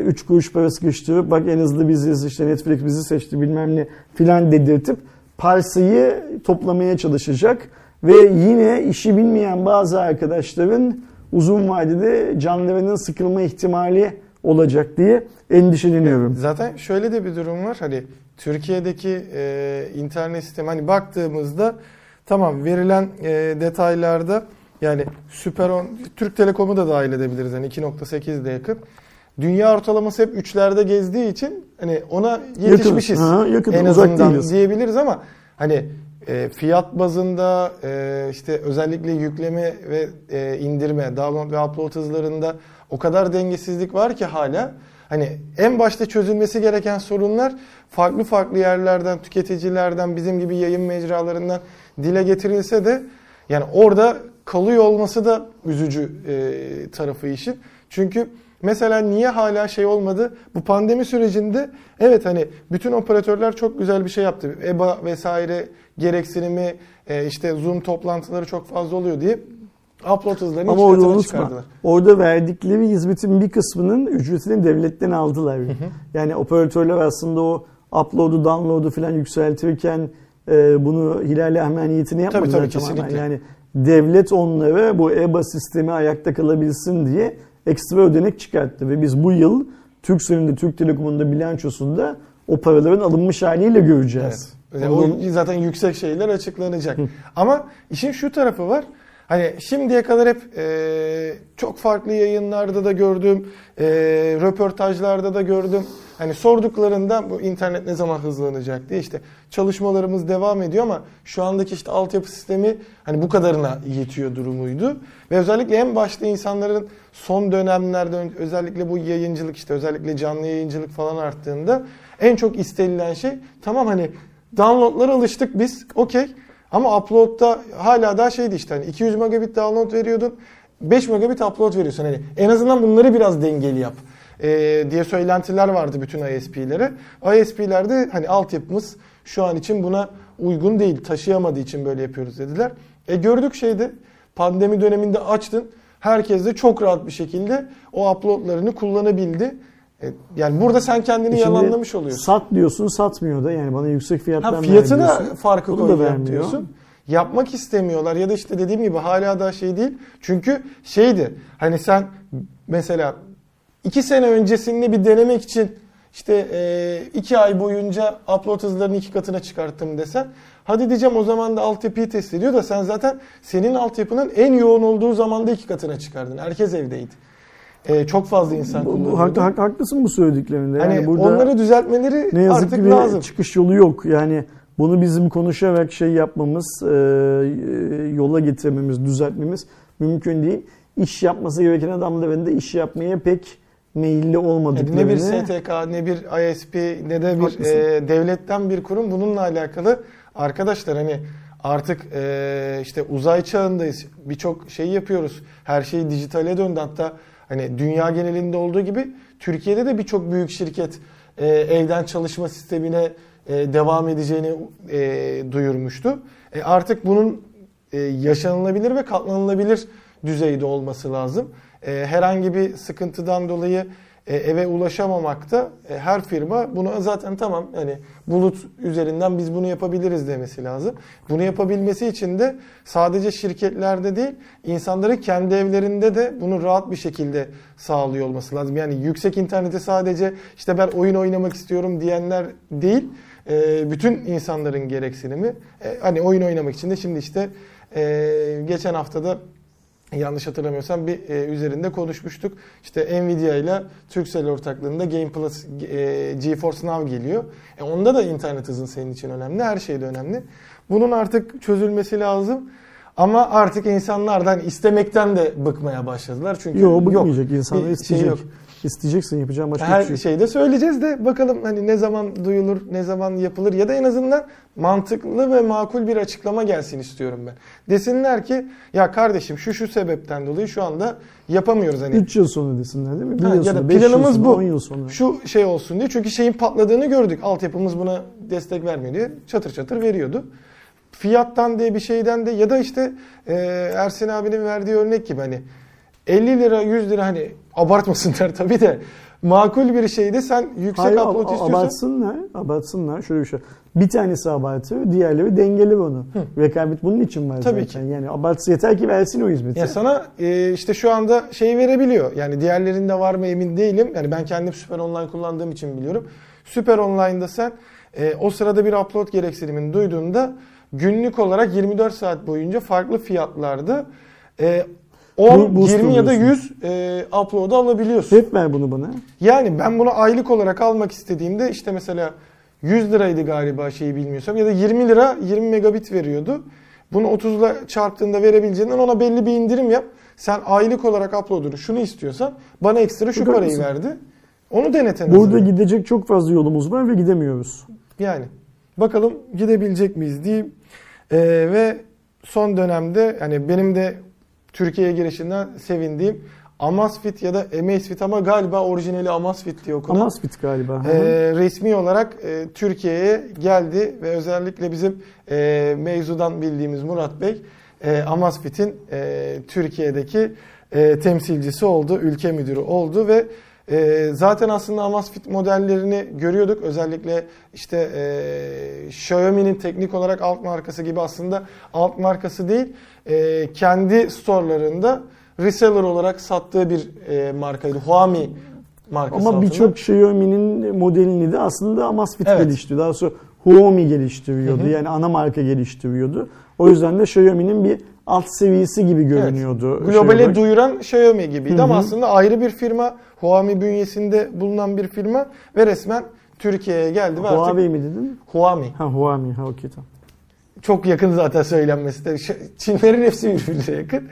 3 kuruş para sıkıştırıp bak en hızlı biziz işte Netflix bizi seçti bilmem ne filan dedirtip parsayı toplamaya çalışacak. Ve yine işi bilmeyen bazı arkadaşların uzun vadede canlarının sıkılma ihtimali olacak diye endişeleniyorum. Zaten şöyle de bir durum var. Hani Türkiye'deki e, internet sistemi hani baktığımızda tamam verilen e, detaylarda yani Süper 10 Türk Telekom'u da dahil edebiliriz. Hani 2.8'de yakın. Dünya ortalaması hep 3'lerde gezdiği için hani ona yetişmişiz. Yakın, ha, yakın, en azından değiliz. diyebiliriz ama hani e, fiyat bazında e, işte özellikle yükleme ve e, indirme, download ve upload hızlarında o kadar dengesizlik var ki hala hani en başta çözülmesi gereken sorunlar farklı farklı yerlerden, tüketicilerden, bizim gibi yayın mecralarından dile getirilse de yani orada kalıyor olması da üzücü e, tarafı işin. Çünkü mesela niye hala şey olmadı? Bu pandemi sürecinde evet hani bütün operatörler çok güzel bir şey yaptı. EBA vesaire gereksinimi e, işte Zoom toplantıları çok fazla oluyor diye upload hızlarını Ama iki unutma. çıkardılar. Orada verdikleri hizmetin bir kısmının ücretini devletten aldılar. Yani operatörler aslında o upload'u, download'u falan yükseltirken e, bunu hilal ahmeniyetini yapmadılar Tabii, tabii, tamamen. kesinlikle. Yani devlet onlara bu EBA sistemi ayakta kalabilsin diye ekstra ödenek çıkarttı ve biz bu yıl Turkcell'in de Türk Telekom'un da bilançosunda o paraların alınmış haliyle göreceğiz. Evet. Onun- o zaten yüksek şeyler açıklanacak. Ama işin şu tarafı var. Hani şimdiye kadar hep e, çok farklı yayınlarda da gördüm, e, röportajlarda da gördüm. Hani sorduklarında bu internet ne zaman hızlanacak diye işte çalışmalarımız devam ediyor ama şu andaki işte altyapı sistemi hani bu kadarına yetiyor durumuydu. Ve özellikle en başta insanların son dönemlerde özellikle bu yayıncılık işte özellikle canlı yayıncılık falan arttığında en çok istenilen şey tamam hani downloadlara alıştık biz okey. Ama upload'da hala daha şeydi işte hani 200 megabit download veriyordun 5 megabit upload veriyorsun. Hani en azından bunları biraz dengeli yap ee, diye söylentiler vardı bütün ISP'lere. ISP'lerde hani altyapımız şu an için buna uygun değil taşıyamadığı için böyle yapıyoruz dediler. E gördük şeyde pandemi döneminde açtın herkes de çok rahat bir şekilde o uploadlarını kullanabildi. E, yani burada sen kendini Şimdi yalanlamış oluyorsun. Sat diyorsun satmıyor da yani bana yüksek fiyattan Ha, ver fiyatı da diyorsun. farkı Onu da koy yap vermiyor. diyorsun. Yapmak istemiyorlar ya da işte dediğim gibi hala da şey değil. Çünkü şeydi hani sen mesela iki sene öncesinde bir denemek için işte e, iki ay boyunca upload hızlarını iki katına çıkarttım desen hadi diyeceğim o zaman da altyapıyı test ediyor da sen zaten senin altyapının en yoğun olduğu zamanda iki katına çıkardın. Herkes evdeydi. E, çok fazla insan kullanıyordu. hak- hak- haklısın bu söylediklerinde. Yani Hani burada onları düzeltmeleri ne yazık artık ki lazım. çıkış yolu yok. Yani bunu bizim konuşarak şey yapmamız, e, e, yola getirmemiz, düzeltmemiz mümkün değil. İş yapması gereken adamların da iş yapmaya pek meyilli Yani olmadıklarını. ne bir STK, ne bir ISP, ne de bir e, devletten bir kurum bununla alakalı. Arkadaşlar hani artık e, işte uzay çağındayız. Birçok şey yapıyoruz. Her şey dijitale döndü. Hatta hani dünya genelinde olduğu gibi Türkiye'de de birçok büyük şirket e, evden çalışma sistemine e, devam edeceğini e, duyurmuştu. E, artık bunun e, yaşanılabilir ve katlanılabilir düzeyde olması lazım. E, herhangi bir sıkıntıdan dolayı e, eve ulaşamamakta e, her firma bunu zaten tamam hani bulut üzerinden biz bunu yapabiliriz demesi lazım. Bunu yapabilmesi için de sadece şirketlerde değil insanların kendi evlerinde de bunu rahat bir şekilde sağlıyor olması lazım. Yani yüksek internete sadece işte ben oyun oynamak istiyorum diyenler değil e, bütün insanların gereksinimi e, hani oyun oynamak için de şimdi işte e, geçen haftada yanlış hatırlamıyorsam bir e, üzerinde konuşmuştuk. İşte Nvidia ile Turkcell ortaklığında Game Plus e, GeForce Now geliyor. E, onda da internet hızın senin için önemli. Her şeyde önemli. Bunun artık çözülmesi lazım. Ama artık insanlardan istemekten de bıkmaya başladılar. Çünkü Yok bıkmayacak bir insanlar şey isteyecek. yok. İsteyeceksin yapacağım başka Her bir şey. şeyde söyleyeceğiz de bakalım hani ne zaman duyulur, ne zaman yapılır ya da en azından mantıklı ve makul bir açıklama gelsin istiyorum ben. Desinler ki ya kardeşim şu şu sebepten dolayı şu anda yapamıyoruz hani. 3 yıl sonra desinler değil mi? Bir Ha, yıl ya da sonra, 5 yıl planımız sonra, bu. 10 yıl sonra. Şu şey olsun diye çünkü şeyin patladığını gördük. Altyapımız buna destek vermiyor diye çatır çatır veriyordu. fiyattan diye bir şeyden de ya da işte e, Ersin abinin verdiği örnek gibi hani 50 lira 100 lira hani abartmasınlar tabii de makul bir şeyde sen yüksek Hayır, upload istiyorsan abartsınlar, abartsınlar. Şöyle bir şey. Bir tanesi abartıyor, diğerleri dengeler onu. Rekabet bunun için var Tabii zaten. Yani abartsı yeter ki versin o hizmeti. Ya sana e, işte şu anda şey verebiliyor. Yani diğerlerinde var mı emin değilim. Yani ben kendim Süper Online kullandığım için biliyorum. Süper Online'da sen e, o sırada bir upload gereksinimini duyduğunda günlük olarak 24 saat boyunca farklı fiyatlarda e, 10, Bu- boost 20 ya da oluyorsun. 100 e, upload'u alabiliyorsun. Hep ver bunu bana. Yani ben bunu aylık olarak almak istediğimde işte mesela 100 liraydı galiba şeyi bilmiyorsam ya da 20 lira 20 megabit veriyordu. Bunu 30'la çarptığında verebileceğinden ona belli bir indirim yap. Sen aylık olarak upload'unu şunu istiyorsan bana ekstra şu Bakar parayı mısın? verdi. Onu denet en Burada azından. gidecek çok fazla yolumuz var ve gidemiyoruz. Yani bakalım gidebilecek miyiz diyeyim. Ee, ve son dönemde hani benim de Türkiye'ye girişinden sevindiğim Amazfit ya da Amazfit ama galiba orijinali Amazfit diye okunan. Amazfit galiba. Ee, resmi olarak e, Türkiye'ye geldi ve özellikle bizim e, mevzudan bildiğimiz Murat Bey e, Amazfit'in e, Türkiye'deki e, temsilcisi oldu, ülke müdürü oldu ve e, zaten aslında Amazfit modellerini görüyorduk. Özellikle işte e, Xiaomi'nin teknik olarak alt markası gibi aslında alt markası değil, e, kendi storelarında reseller olarak sattığı bir e, markaydı. Huami markası Ama birçok Xiaomi'nin modelini de aslında Amazfit Evet. geliştiriyor. Daha sonra Huomi geliştiriyordu. Hı hı. Yani ana marka geliştiriyordu. O yüzden de Xiaomi'nin bir alt seviyesi gibi görünüyordu. Globale Şey olarak. duyuran Xiaomi gibiydi Hı ama hı. aslında ayrı bir firma. Huami bünyesinde bulunan bir firma ve resmen Türkiye'ye geldi ve artık Huawei mi dedin? Huami. Ha Huami. Ha okey tamam. Çok yakın zaten söylenmesi de. Çinlerin hepsi birbirine yakın.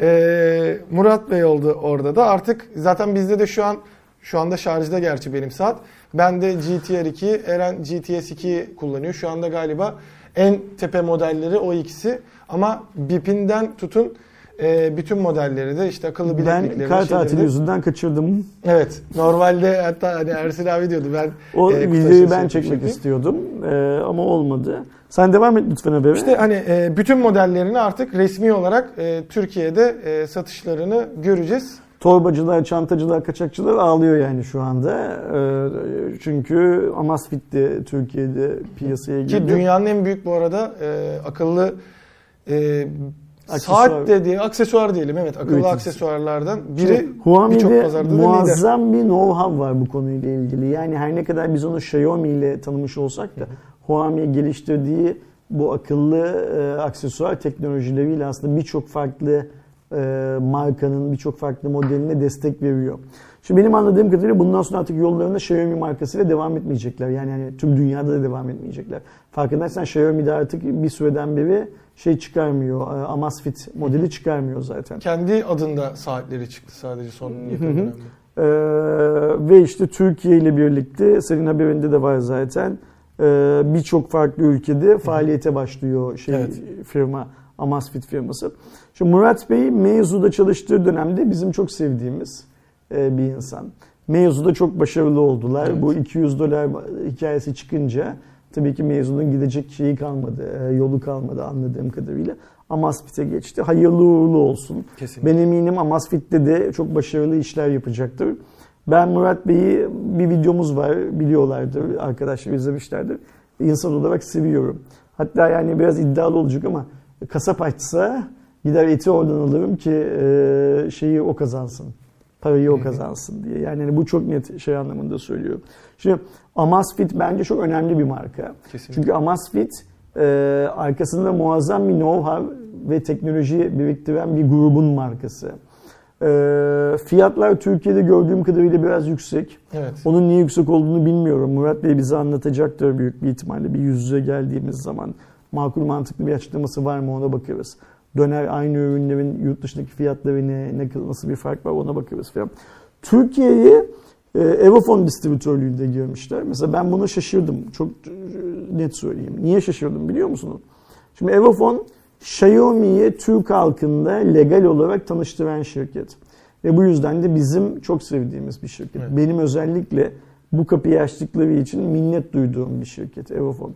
Ee, Murat Bey oldu orada da. Artık zaten bizde de şu an şu anda şarjda gerçi benim saat. Ben de GTR 2, Eren GTS 2 kullanıyor. Şu anda galiba en tepe modelleri o ikisi. Ama BIP'inden tutun e, bütün modelleri de işte akıllı bileklikleri. Ben kar şeyleri tatili de- yüzünden kaçırdım. Evet. Normalde hatta hani Ersin abi diyordu ben O e, videoyu ben çekmek yapayım. istiyordum Ee, ama olmadı. Sen devam et lütfen habere. İşte hani e, bütün modellerini artık resmi olarak e, Türkiye'de e, satışlarını göreceğiz. Torbacılar, çantacılar, kaçakçılar ağlıyor yani şu anda. Ee, çünkü Amazfit de Türkiye'de piyasaya girdi. Ki dünyanın en büyük bu arada e, akıllı e, Aksesuar. saat dediği aksesuar diyelim evet akıllı Üreticisi. aksesuarlardan biri birçok pazarda lider. muazzam bir know-how var bu konuyla ilgili. Yani her ne kadar biz onu Xiaomi ile tanımış olsak da Huami geliştirdiği bu akıllı e, aksesuar teknolojileriyle aslında birçok farklı e, markanın birçok farklı modeline destek veriyor. Şimdi benim anladığım kadarıyla bundan sonra artık yollarında Xiaomi markasıyla devam etmeyecekler. Yani hani tüm dünyada da devam etmeyecekler. Farkındaysan Xiaomi de artık bir süreden beri şey çıkarmıyor. e, Amazfit modeli çıkarmıyor zaten. Kendi adında saatleri çıktı sadece son yakın dönemde. Ee, ve işte Türkiye ile birlikte senin haberinde de var zaten ee, birçok farklı ülkede faaliyete başlıyor şey Evet. firma Amazfit firması. Şimdi Murat Bey mevzuda çalıştığı dönemde bizim çok sevdiğimiz e, bir insan. Mevzuda çok başarılı oldular. Evet. Bu 200 dolar hikayesi çıkınca tabii ki mevzunun gidecek şeyi kalmadı, e, yolu kalmadı anladığım kadarıyla. Amazfit'e geçti. Hayırlı uğurlu olsun. Kesinlikle. Ben eminim Amazfit'te de çok başarılı işler yapacaktır. Ben Murat Bey'i bir videomuz var biliyorlardır arkadaşlar izlemişlerdir. İnsan olarak seviyorum. Hatta yani biraz iddialı olacak ama kasap açsa gider eti oradan alırım ki e, şeyi o kazansın. Parayı o kazansın diye. Yani hani bu çok net şey anlamında söylüyorum. Şimdi Amazfit bence çok önemli bir marka. Kesinlikle. Çünkü Amazfit e, arkasında muazzam bir know-how ve teknoloji biriktiren bir grubun markası. E, fiyatlar Türkiye'de gördüğüm kadarıyla biraz yüksek. Evet. Onun niye yüksek olduğunu bilmiyorum. Murat Bey bize anlatacaktır büyük bir ihtimalle bir yüz yüze geldiğimiz zaman. Makul mantıklı bir açıklaması var mı ona bakarız. Döner aynı ürünlerin yurt dışındaki fiyatları ne, ne nasıl bir fark var ona bakarız falan. Türkiye'ye e, Evofon distribütörlüğünde girmişler. Mesela ben buna şaşırdım. Çok e, net söyleyeyim. Niye şaşırdım biliyor musunuz? Şimdi Evofon Xiaomi'ye Türk halkında legal olarak tanıştıran şirket. Ve bu yüzden de bizim çok sevdiğimiz bir şirket. Evet. Benim özellikle bu kapıyı açtıkları için minnet duyduğum bir şirket Evofon.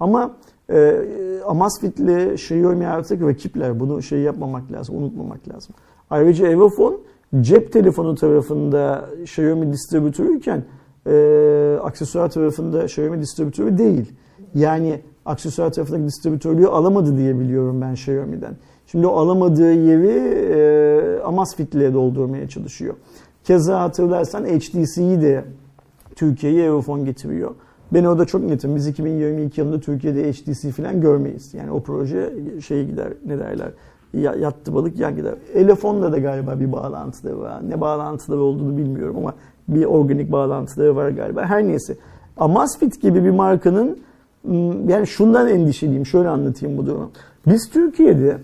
Ama e, Amazfit'le Xiaomi artık rakipler. Bunu şey yapmamak lazım, unutmamak lazım. Ayrıca Evofon cep telefonu tarafında Xiaomi distribütörüyken e, aksesuar tarafında Xiaomi distribütörü değil. Yani aksesuar tarafındaki distribütörlüğü alamadı diye biliyorum ben Xiaomi'den. Şimdi o alamadığı yeri e, Amazfit ile doldurmaya çalışıyor. Keza hatırlarsan HTC'yi de Türkiye'ye Evofon getiriyor. Ben orada çok netim. Biz 2022 yılında Türkiye'de HTC falan görmeyiz. Yani o proje şey gider ne derler ya- yattı balık yan gider. Elefonla da galiba bir bağlantıları var. Ne bağlantıları olduğunu bilmiyorum ama bir organik bağlantıları var galiba. Her neyse. Amazfit gibi bir markanın yani şundan endişeliyim. Şöyle anlatayım bu durumu. Biz Türkiye'de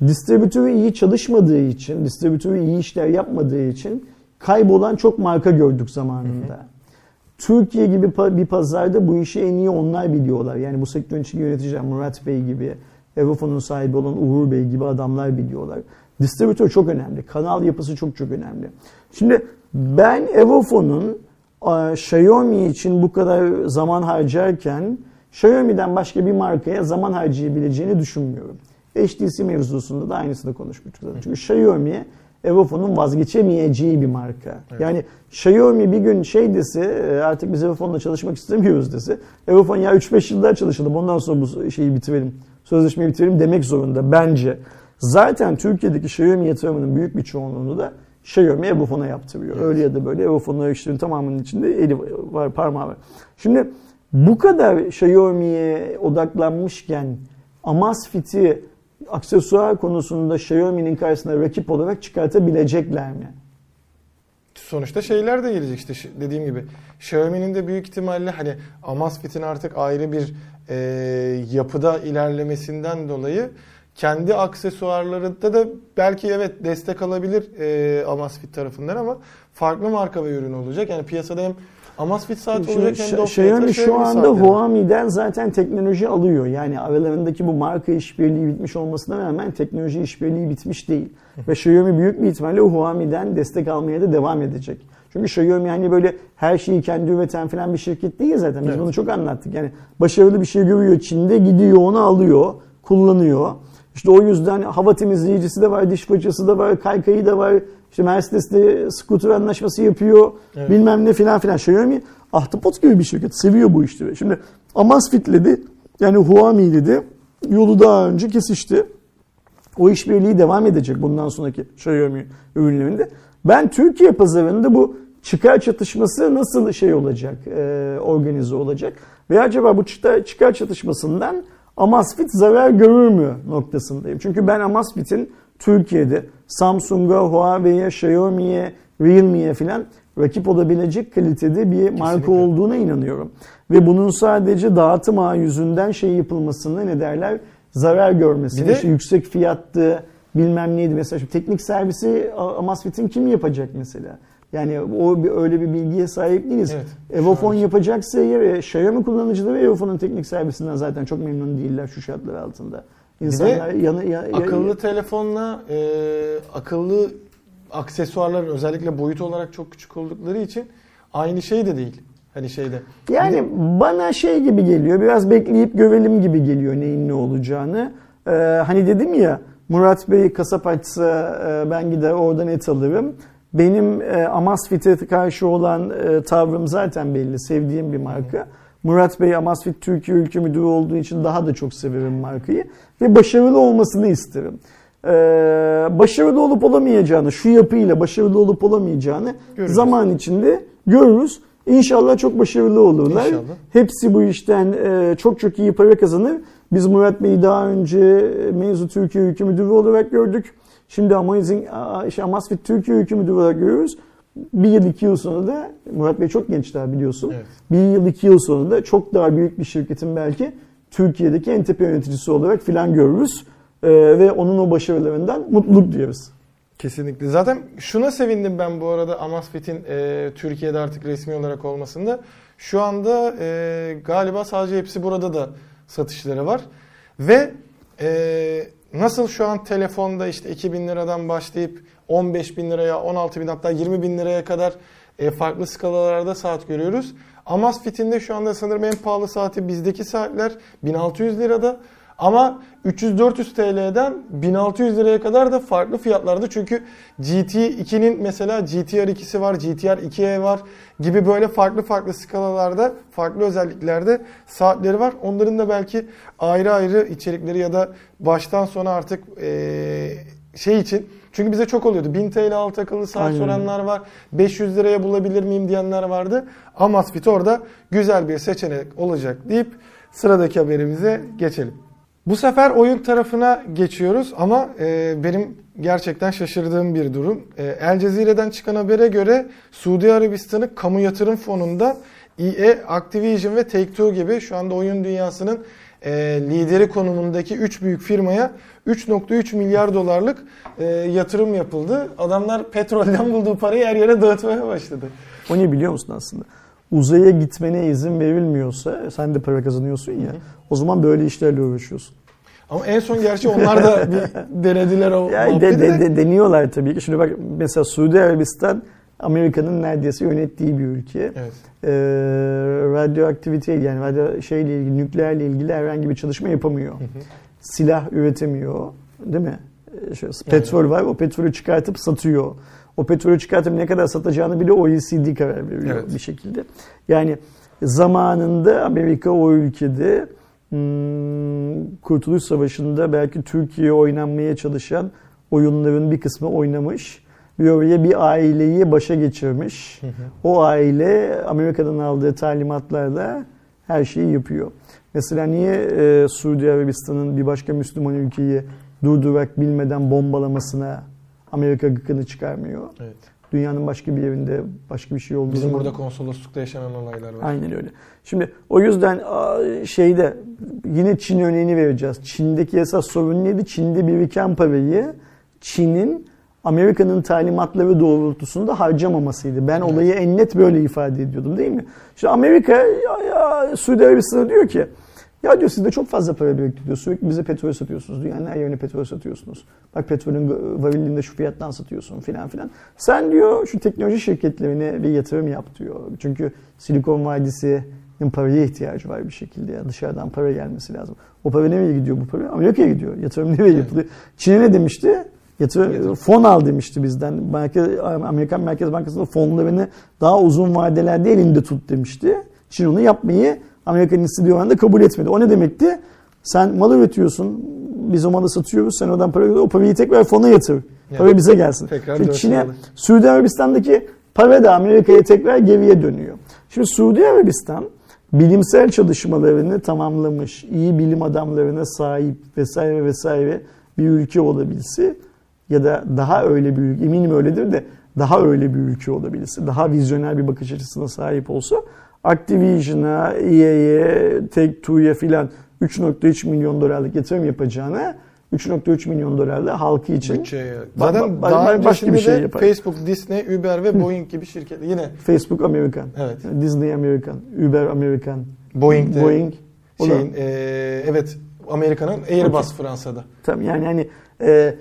distribütörü iyi çalışmadığı için, distribütörü iyi işler yapmadığı için kaybolan çok marka gördük zamanında. Türkiye gibi bir pazarda bu işi en iyi onlar biliyorlar. Yani bu sektörün içi yöneticiler Murat Bey gibi, Evofon'un sahibi olan Uğur Bey gibi adamlar biliyorlar. Distribütör çok önemli. Kanal yapısı çok çok önemli. Şimdi ben Evofon'un Xiaomi için bu kadar zaman harcarken Xiaomi'den başka bir markaya zaman harcayabileceğini düşünmüyorum. HTC mevzusunda da aynısını konuşmuştuk zaten. Çünkü Xiaomi Evofon'un vazgeçemeyeceği bir marka. Yani Xiaomi bir gün şey dese e, artık biz Evofon'la çalışmak istemiyoruz dese Evofon ya 3-5 yıllar çalışalım ondan sonra bu şeyi bitirelim. Sözleşmeyi bitirelim demek zorunda bence. Zaten Türkiye'deki Xiaomi yatırımının büyük bir çoğunluğunu da Xiaomi Evofon'a yaptırıyor. Öyle ya da böyle Evofon'un işlerin tamamının içinde eli var, parmağı var. Şimdi bu kadar Xiaomi'ye odaklanmışken Amazfit'i aksesuar konusunda Xiaomi'nin karşısına rakip olarak çıkartabilecekler mi? Sonuçta şeyler de gelecek işte dediğim gibi. Xiaomi'nin de büyük ihtimalle hani Amazfit'in artık ayrı bir e, yapıda ilerlemesinden dolayı kendi aksesuarlarında da belki evet destek alabilir e, Amazfit tarafından ama farklı marka ve ürün olacak. Yani piyasada hem Amazfit saat olacak hem de Xiaomi fiyata şu Xiaomi anda. Huami'den zaten teknoloji alıyor. Yani aralarındaki bu marka işbirliği bitmiş olmasına rağmen teknoloji işbirliği bitmiş değil. Ve Xiaomi büyük bir ihtimalle Huami'den destek almaya da devam edecek. Çünkü Xiaomi hani böyle her şeyi kendi üreten falan bir şirket değil zaten. Biz Evet. bunu çok anlattık. Yani başarılı bir şey görüyor Çin'de gidiyor onu alıyor, kullanıyor. İşte o yüzden hava temizleyicisi de var, diş fırçası da var, kaykayı da var. İşte Mercedes'te scooter anlaşması yapıyor. Evet. Bilmem ne filan filan. Xiaomi ahtapot gibi bir şirket. Seviyor bu işleri. Şimdi Amazfit'le de yani Huami'yle de yolu daha önce kesişti. O işbirliği devam edecek bundan sonraki Xiaomi ürünlerinde. Ben Türkiye pazarında bu çıkar çatışması nasıl şey olacak, e, organize olacak? Ve acaba bu çıkar, çıkar çatışmasından Amazfit zarar görür mü noktasındayım. Çünkü ben Amazfit'in Türkiye'de Samsung'a, Huawei'ye, Xiaomi'ye, Realme'ye filan rakip olabilecek kalitede bir marka Kesinlikle. olduğuna inanıyorum. Ve bunun sadece dağıtım ağı yüzünden şey yapılmasını ne derler zarar görmesini, Bir de- işte yüksek fiyattı bilmem neydi mesela şimdi teknik servisi Amazfit'in kim yapacak mesela? Yani o bir, öyle bir bilgiye sahip değiliz. Evet, Evofon yapacaksa eğer e, Xiaomi kullanıcıları Evofon'un teknik servisinden zaten çok memnun değiller şu şartlar altında. İnsanlar yanı, ya- ya- akıllı telefonla e, akıllı aksesuarlar özellikle boyut olarak çok küçük oldukları için aynı şey de değil. Hani şeyde. Yani bana şey gibi geliyor, biraz bekleyip görelim gibi geliyor neyin ne olacağını. Ee, hani dedim ya, Murat Bey kasap açsa e, ben gider oradan et alırım. Benim e, Amazfit'e karşı olan e, tavrım zaten belli, sevdiğim bir marka. Murat Bey Amazfit Türkiye Ülke Müdürü olduğu için daha da çok severim markayı. Ve başarılı olmasını isterim. Ee, başarılı olup olamayacağını, şu yapıyla başarılı olup olamayacağını Göreceğiz. zaman içinde görürüz. İnşallah çok başarılı olurlar. İnşallah. Hepsi bu işten e, çok çok iyi para kazanır. Biz Murat Bey'i daha önce mevzu Türkiye Ülke Müdürü olarak gördük. Şimdi Amazing, a- şey, Amazfit Türkiye Ülke Müdürü olarak görüyoruz. Bir yıl iki yıl sonra da Murat Bey çok genç daha biliyorsun. Evet. Bir yıl iki yıl sonra da çok daha büyük bir şirketin belki Türkiye'deki en tepe yöneticisi olarak filan görürüz. E, ve onun o başarılarından mutluluk duyarız. Kesinlikle. Zaten şuna sevindim ben bu arada Amazfit'in e, Türkiye'de artık resmi olarak olmasında. Şu anda e, galiba sadece hepsi burada da satışları var. Ve e, nasıl şu an telefonda işte 2000 liradan başlayıp 15 bin liraya, 16 bin hatta 20 bin liraya kadar e, farklı skalalarda saat görüyoruz. Amazfit'in de şu anda sanırım en pahalı saati bizdeki saatler 1600 lirada. Ama 300-400 TL'den 1600 liraya kadar da farklı fiyatlarda. Çünkü GT2'nin mesela GTR 2'si var, GTR 2E var gibi böyle farklı farklı skalalarda, farklı özelliklerde saatleri var. Onların da belki ayrı ayrı içerikleri ya da baştan sona artık eee, şey için çünkü bize çok oluyordu. 1000 TL altı akıllı saat Aynen. soranlar var. 500 liraya bulabilir miyim diyenler vardı. Amazfit orada güzel bir seçenek olacak deyip sıradaki haberimize geçelim. Bu sefer oyun tarafına geçiyoruz ama e, benim gerçekten şaşırdığım bir durum. E, El Cezire'den çıkan habere göre Suudi Arabistan'ın kamu yatırım fonunda EA, Activision ve Take-Two gibi şu anda oyun dünyasının e, lideri konumundaki 3 büyük firmaya 3.3 milyar dolarlık e, yatırım yapıldı. Adamlar petrolden bulduğu parayı her yere dağıtmaya başladı. O ne biliyor musun aslında? Uzaya gitmene izin verilmiyorsa sen de para kazanıyorsun ya. O zaman böyle işlerle uğraşıyorsun. Ama en son gerçi onlar da bir denediler o Yani de. de- de- deniyorlar tabii ki. Şimdi bak mesela Suudi Arabistan Amerika'nın neredeyse yönettiği bir ülke. Evet. Ee, radyoaktivite yani radyo şeyle ilgili nükleerle ilgili herhangi bir çalışma yapamıyor. Silah üretemiyor, değil mi? Ee, şöyle, petrol var, o petrolü çıkartıp satıyor. O petrolü çıkartıp ne kadar satacağını bile OECD karar veriyor Evet. bir şekilde. Yani zamanında Amerika o ülkede hmm, Kurtuluş Savaşı'nda belki Türkiye oynanmaya çalışan oyunların bir kısmı oynamış. Bir oraya bir aileyi başa geçirmiş. O aile Amerika'dan aldığı talimatlarla her şeyi yapıyor. Mesela niye e, Suudi Arabistan'ın bir başka Müslüman ülkeyi durdurak bilmeden bombalamasına Amerika gıkını çıkarmıyor? Evet. Dünyanın başka bir yerinde başka bir şey olduğu Bizim zaman... burada konsoloslukta yaşanan olaylar var. Aynen öyle. Şimdi o yüzden şeyde yine Çin örneğini vereceğiz. Çin'deki esas sorun neydi? Çin'de biriken parayı Çin'in Amerika'nın talimatları doğrultusunda harcamamasıydı. Ben olayı en net böyle ifade ediyordum değil mi? İşte Amerika ya, ya, Suudi Arabistan'a diyor ki ya diyor siz de çok fazla para biriktiriyor. Sürekli bize petrol satıyorsunuz. Dünyanın her yerine petrol satıyorsunuz. Bak petrolün varilinde şu fiyattan satıyorsun filan filan. Sen diyor şu teknoloji şirketlerine bir yatırım yap diyor. Çünkü Silikon Vadisi'nin paraya ihtiyacı var bir şekilde. Ya. Dışarıdan para gelmesi lazım. O para nereye gidiyor bu para? Amerika'ya gidiyor. Yatırım nereye yapılıyor? Çin'e ne demişti? Yatırım, fon al demişti bizden. Merkez, Amerikan Merkez Bankası'nın fonlarını daha uzun vadelerde elinde tut demişti. Çin onu yapmayı Amerika'nın istediği oranda kabul etmedi. O ne demekti? Sen mal üretiyorsun, biz o malı satıyoruz, sen oradan para o parayı tekrar fona yatır. Para Yani bize gelsin. tekrar Çin'e, malı. Suudi Arabistan'daki para da Amerika'ya tekrar geriye dönüyor. Şimdi Suudi Arabistan bilimsel çalışmalarını tamamlamış, iyi bilim adamlarına sahip vesaire vesaire bir ülke olabilse ya da daha öyle bir ülke, eminim öyledir de daha öyle bir ülke olabilse, daha vizyoner bir bakış açısına sahip olsa Activision'a, EA'ye, Take-Two'ya filan 3.3 milyon dolarlık yatırım yapacağına 3.3 milyon dolarla halkı için Bütçeye. Zaten ba- daha ba- başka bir şey de yapar. Facebook, Disney, Uber ve Boeing gibi şirketler. Yine Facebook Amerikan, Evet. Disney Amerikan, Uber Amerikan, Boeing. O da- şeyin, eee, evet Amerika'nın Airbus Fransa'da. Tabii yani hani e,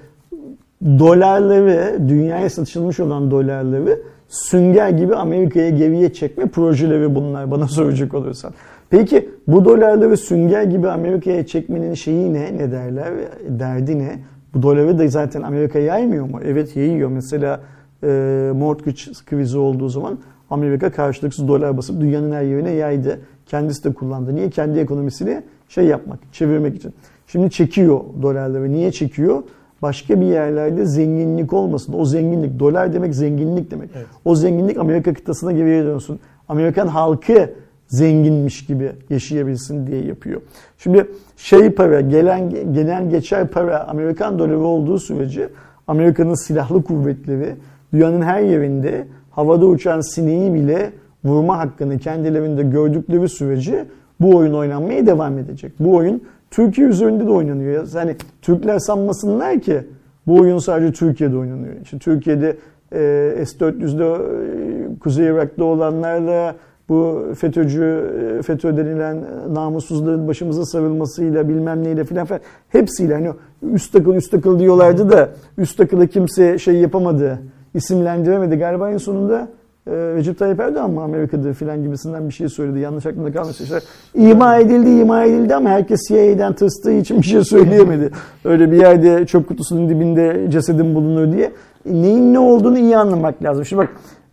dolarları, dünyaya satışılmış olan dolarları sünger gibi Amerika'ya geriye çekme projeleri bunlar bana soracak olursan. Peki bu dolarları sünger gibi Amerika'ya çekmenin şeyi ne? Ne derler? Derdi ne? Bu doları da zaten Amerika yaymıyor mu? Evet yayıyor. Mesela e, mortgage krizi olduğu zaman Amerika karşılıksız dolar basıp dünyanın her yerine yaydı. Kendisi de kullandı. Niye? Kendi ekonomisini şey yapmak, çevirmek için. Şimdi çekiyor dolarları. Niye çekiyor? Başka bir yerlerde zenginlik olmasın. O zenginlik, dolar demek zenginlik demek. Evet. O zenginlik Amerika kıtasına geriye dönsün. Amerikan halkı zenginmiş gibi yaşayabilsin diye yapıyor. Şimdi şey para, gelen gelen geçer para Amerikan doları olduğu sürece Amerika'nın silahlı kuvvetleri dünyanın her yerinde havada uçan sineği bile vurma hakkını kendilerinde gördükleri sürece bu oyun oynanmaya devam edecek. Bu oyun Türkiye üzerinde de oynanıyor. Yani Türkler sanmasınlar ki bu oyun sadece Türkiye'de oynanıyor. İşte Türkiye'de e, S-400'de e, Kuzey Irak'ta olanlarla bu FETÖ'cü, e, FETÖ denilen namussuzların başımıza sarılmasıyla bilmem neyle filan filan hepsiyle hani üst takıl üst takıl diyorlardı da üst takılı kimse şey yapamadı, isimlendiremedi. Galiba en sonunda Recep Tayyip Erdoğan mı Amerika'da filan gibisinden bir şey söyledi. Yanlış aklımda kalmışsa işte ima edildi ima edildi ama herkes CIA'den tırstığı için bir şey söyleyemedi. Öyle bir yerde çöp kutusunun dibinde cesedin bulunur diye. E, neyin ne olduğunu iyi anlamak lazım. Şimdi bak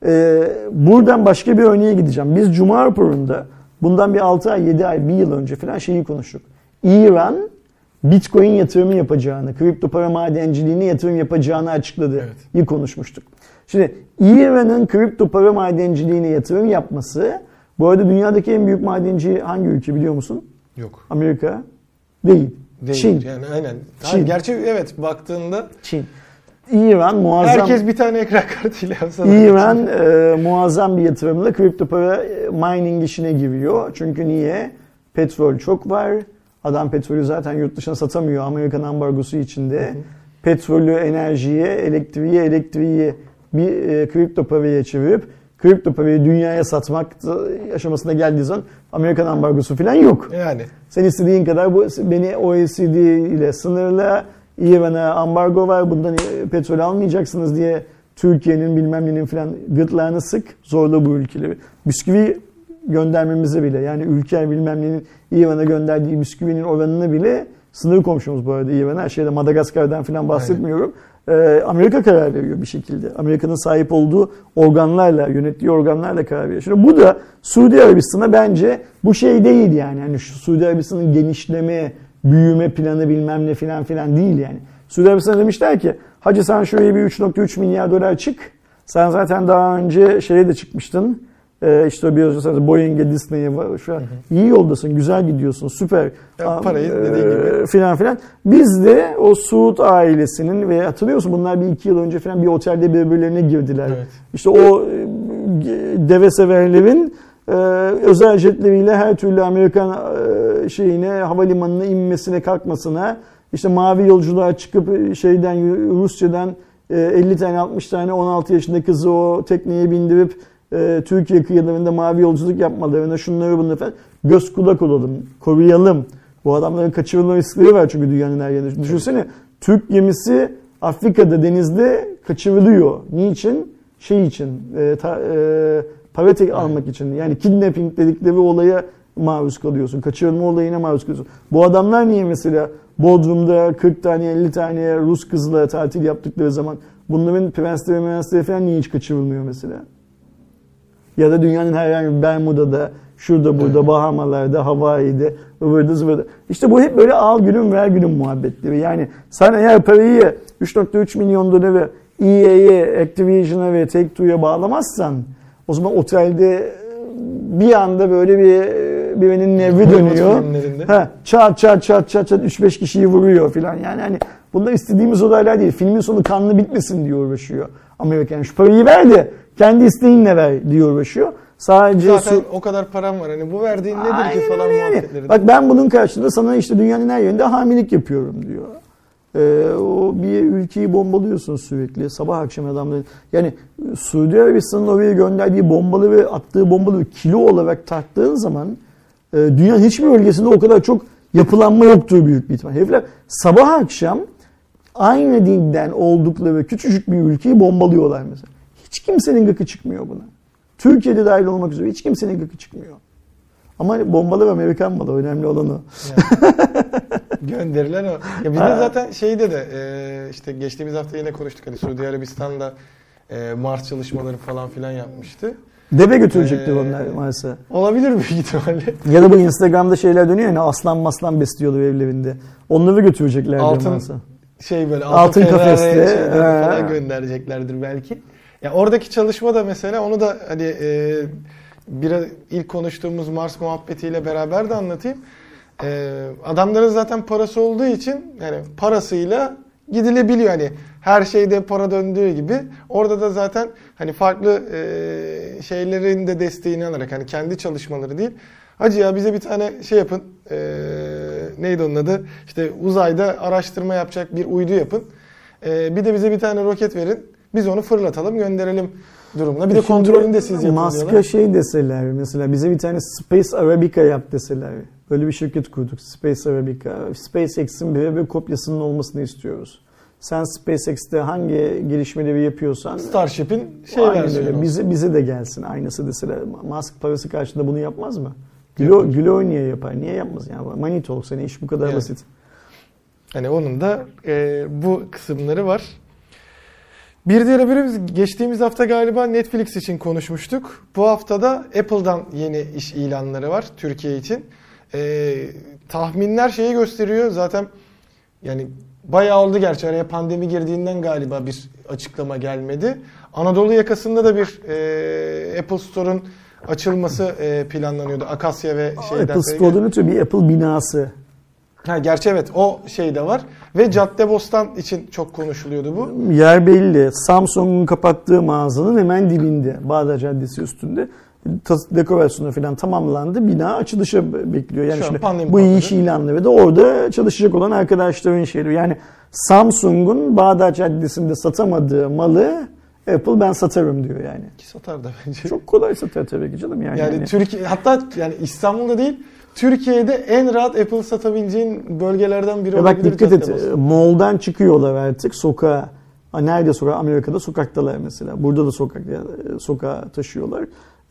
e, buradan başka bir örneğe gideceğim. Biz Cuma raporunda bundan bir 6 ay 7 ay 1 yıl önce filan şeyi konuştuk. İran Bitcoin yatırımı yapacağını, kripto para madenciliğine yatırım yapacağını açıkladı. Evet. İyi konuşmuştuk. Şimdi İran'ın kripto para madenciliğine yatırım yapması, bu arada dünyadaki en büyük madenci hangi ülke biliyor musun? Yok. Amerika değil. Değil. Çin. Yani aynen. Çin. Ha, gerçi evet baktığında Çin. İran muazzam herkes bir tane ekran kartıyla yapsa. İran e, muazzam bir yatırımla kripto para e, mining işine giriyor. Çünkü niye? Petrol çok var. Adam petrolü zaten yurt dışına satamıyor Amerikan ambargosu içinde. Petrolü enerjiye, elektriği, elektriği bir e, kripto paraya çevirip kripto parayı dünyaya satmak aşamasına geldiği zaman Amerikan ambargosu falan yok. Yani. Sen istediğin kadar bu beni OECD ile sınırla İran'a ambargo var bundan e, petrol almayacaksınız diye Türkiye'nin bilmem nenin filan gırtlağını sık zorla bu ülkeleri. Bisküvi göndermemize bile yani ülke bilmem nenin İran'a gönderdiği bisküvinin oranını bile sınır komşumuz bu arada İran'a. Şeyde Madagaskar'dan filan bahsetmiyorum. Ee, Amerika karar veriyor bir şekilde. Amerika'nın sahip olduğu organlarla, yönettiği organlarla karar veriyor. Şimdi bu da Suudi Arabistan'a bence bu şey değil yani. yani şu Suudi Arabistan'ın genişleme, büyüme planı bilmem ne filan filan değil yani. Suudi Arabistan'a demişler ki hacı sen şuraya bir 3.3 milyar dolar çık. Sen zaten daha önce şeye de çıkmıştın. Ee, işte önce Boeing'e, Disney'e var. Şu an iyi yoldasın, güzel gidiyorsun, süper. Ya parayı Aa, dediğin gibi. e, filan filan. Biz de o Suud ailesinin ve hatırlıyorsun bunlar bir iki yıl önce falan bir otelde birbirlerine girdiler. Evet. İşte o e, deve severlerin e, özel jetleriyle her türlü Amerikan e, şeyine havalimanına inmesine kalkmasına işte mavi yolculuğa çıkıp e, şeyden Rusya'dan e, 50 tane 60 tane 16 yaşında kızı o tekneye bindirip e, Türkiye kıyılarında mavi yolculuk yapmalarına şunları bunları falan göz kulak olalım, koruyalım. Bu adamların kaçırılma riskleri var çünkü dünyanın her yerinde. Düşünsene Türk gemisi Afrika'da denizde kaçırılıyor. Niçin? Şey için, e, ta, e, para tek almak için. Yani kidnapping dedikleri olaya maruz kalıyorsun. Kaçırılma olayına maruz kalıyorsun. Bu adamlar niye mesela Bodrum'da 40 tane 50 tane Rus kızla tatil yaptıkları zaman bunların prensleri prensleri falan niye hiç kaçırılmıyor mesela? Ya da dünyanın herhangi bir Bermuda'da, şurada burada. Bahamalar'da, Hawaii'de, ıvırda zıvırda. İşte bu hep böyle al gülüm ver gülüm muhabbetleri. Yani sen eğer parayı 3.3 milyon doları EA'ye, Activision'a ve Take-Two'ya bağlamazsan o zaman otelde bir anda böyle bir birinin nevri dönüyor. Ha, çat çat çat çat çat 3-5 kişiyi vuruyor filan. Yani hani bunlar istediğimiz olaylar değil. Filmin sonu kanlı bitmesin diye uğraşıyor. Amerikan şu parayı ver de kendi isteğinle ver diye uğraşıyor. Sadece Zaten su- o kadar param var. Hani bu verdiğin nedir ki falan öyle muhabbetleri. Bak ben bunun karşılığında sana işte dünyanın her yerinde hamilik yapıyorum diyor. Ee, o bir ülkeyi bombalıyorsun sürekli. Sabah akşam adamların. Yani Suudi Arabistan'ın oraya gönderdiği bombaları ve attığı bombaları kilo olarak tarttığın zaman e, dünyanın hiçbir bölgesinde o kadar çok yapılanma yoktur büyük bir ihtimal. Herifler sabah akşam aynı dinden oldukları küçücük bir ülkeyi bombalıyorlar mesela. Hiç kimsenin gıkı çıkmıyor buna. Türkiye'de dahil olmak üzere hiç kimsenin gıkı çıkmıyor. Ama bombalar Amerikan malı. Önemli olan o. Gönderilen o. Ya bir de zaten şeyde de e, işte geçtiğimiz hafta yine konuştuk. Hani Suudi Arabistan'da e, Mars çalışmaları falan filan yapmıştı. Deve götürecekler Ee, onlar maalesef. Olabilir büyük ihtimalle. Ya da bu Instagram'da şeyler dönüyor ya hani aslan maslan besliyorlar evlerinde. Onları götürecekler Altın maalesef. Şey böyle Altın altın, kafeste, falan göndereceklerdir belki. Ya oradaki çalışma da mesela onu da hani e, biraz ilk konuştuğumuz Mars muhabbetiyle beraber de anlatayım. E, adamların zaten parası olduğu için yani parasıyla gidilebiliyor hani her şeyde para döndüğü gibi orada da zaten hani farklı e, şeylerin de desteğini alarak hani kendi çalışmaları değil Hacı ya bize bir tane şey yapın. E, neydi onun adı? İşte uzayda araştırma yapacak bir uydu yapın. E, bir de bize bir tane roket verin. Biz onu fırlatalım, gönderelim durumuna. Bir de kontrolünü de siz yapın Musk'a diyorlar. şey deseler mesela bize bir tane Space Arabica yap deseler. Böyle bir şirket kurduk Space Arabica. SpaceX'in birebir kopyasının olmasını istiyoruz. Sen SpaceX'te hangi gelişmeleri yapıyorsan Starship'in şey versiyonu. öyle. Bize, bize de gelsin aynısı deseler. Musk parası karşılığında bunu yapmaz mı? Glo, Glo niye yapar? Niye yapmaz? Yani Money Talks hani iş bu kadar Yani. basit. Hani onun da e, bu kısımları var. Bir diğer haberimiz geçtiğimiz hafta galiba Netflix için konuşmuştuk. Bu haftada Apple'dan yeni iş ilanları var Türkiye için. E, tahminler şeyi gösteriyor zaten yani bayağı oldu gerçi araya pandemi girdiğinden galiba bir açıklama gelmedi. Anadolu yakasında da bir e, Apple Store'un açılması e, planlanıyordu. Akasya ve şeyden. Apple ötürü bir Apple binası. Ha, gerçi evet o şey de var. Ve Caddebostan için çok konuşuluyordu bu. Yer belli. Samsung'un kapattığı mağazanın hemen dibinde. Bağdat Caddesi üstünde. Dekorasyonu falan tamamlandı. Bina açılışa bekliyor. Yani Şu şimdi bu patladı. iş ilanları da orada çalışacak olan arkadaşların şeyleri. Yani Samsung'un Bağdat Caddesi'nde satamadığı malı Apple ben satarım diyor yani. Ki satar da bence. Çok kolay satar tabii ki canım yani. yani Yani Türkiye hatta yani İstanbul'da değil Türkiye'de en rahat Apple satabileceğin bölgelerden biri Ya bak olabilir dikkat et. Caddebostan. Mall'dan çıkıyorlar artık sokağa. Nerede sokağa? Amerika'da sokaktalar mesela. Burada da sokak e, sokağa taşıyorlar.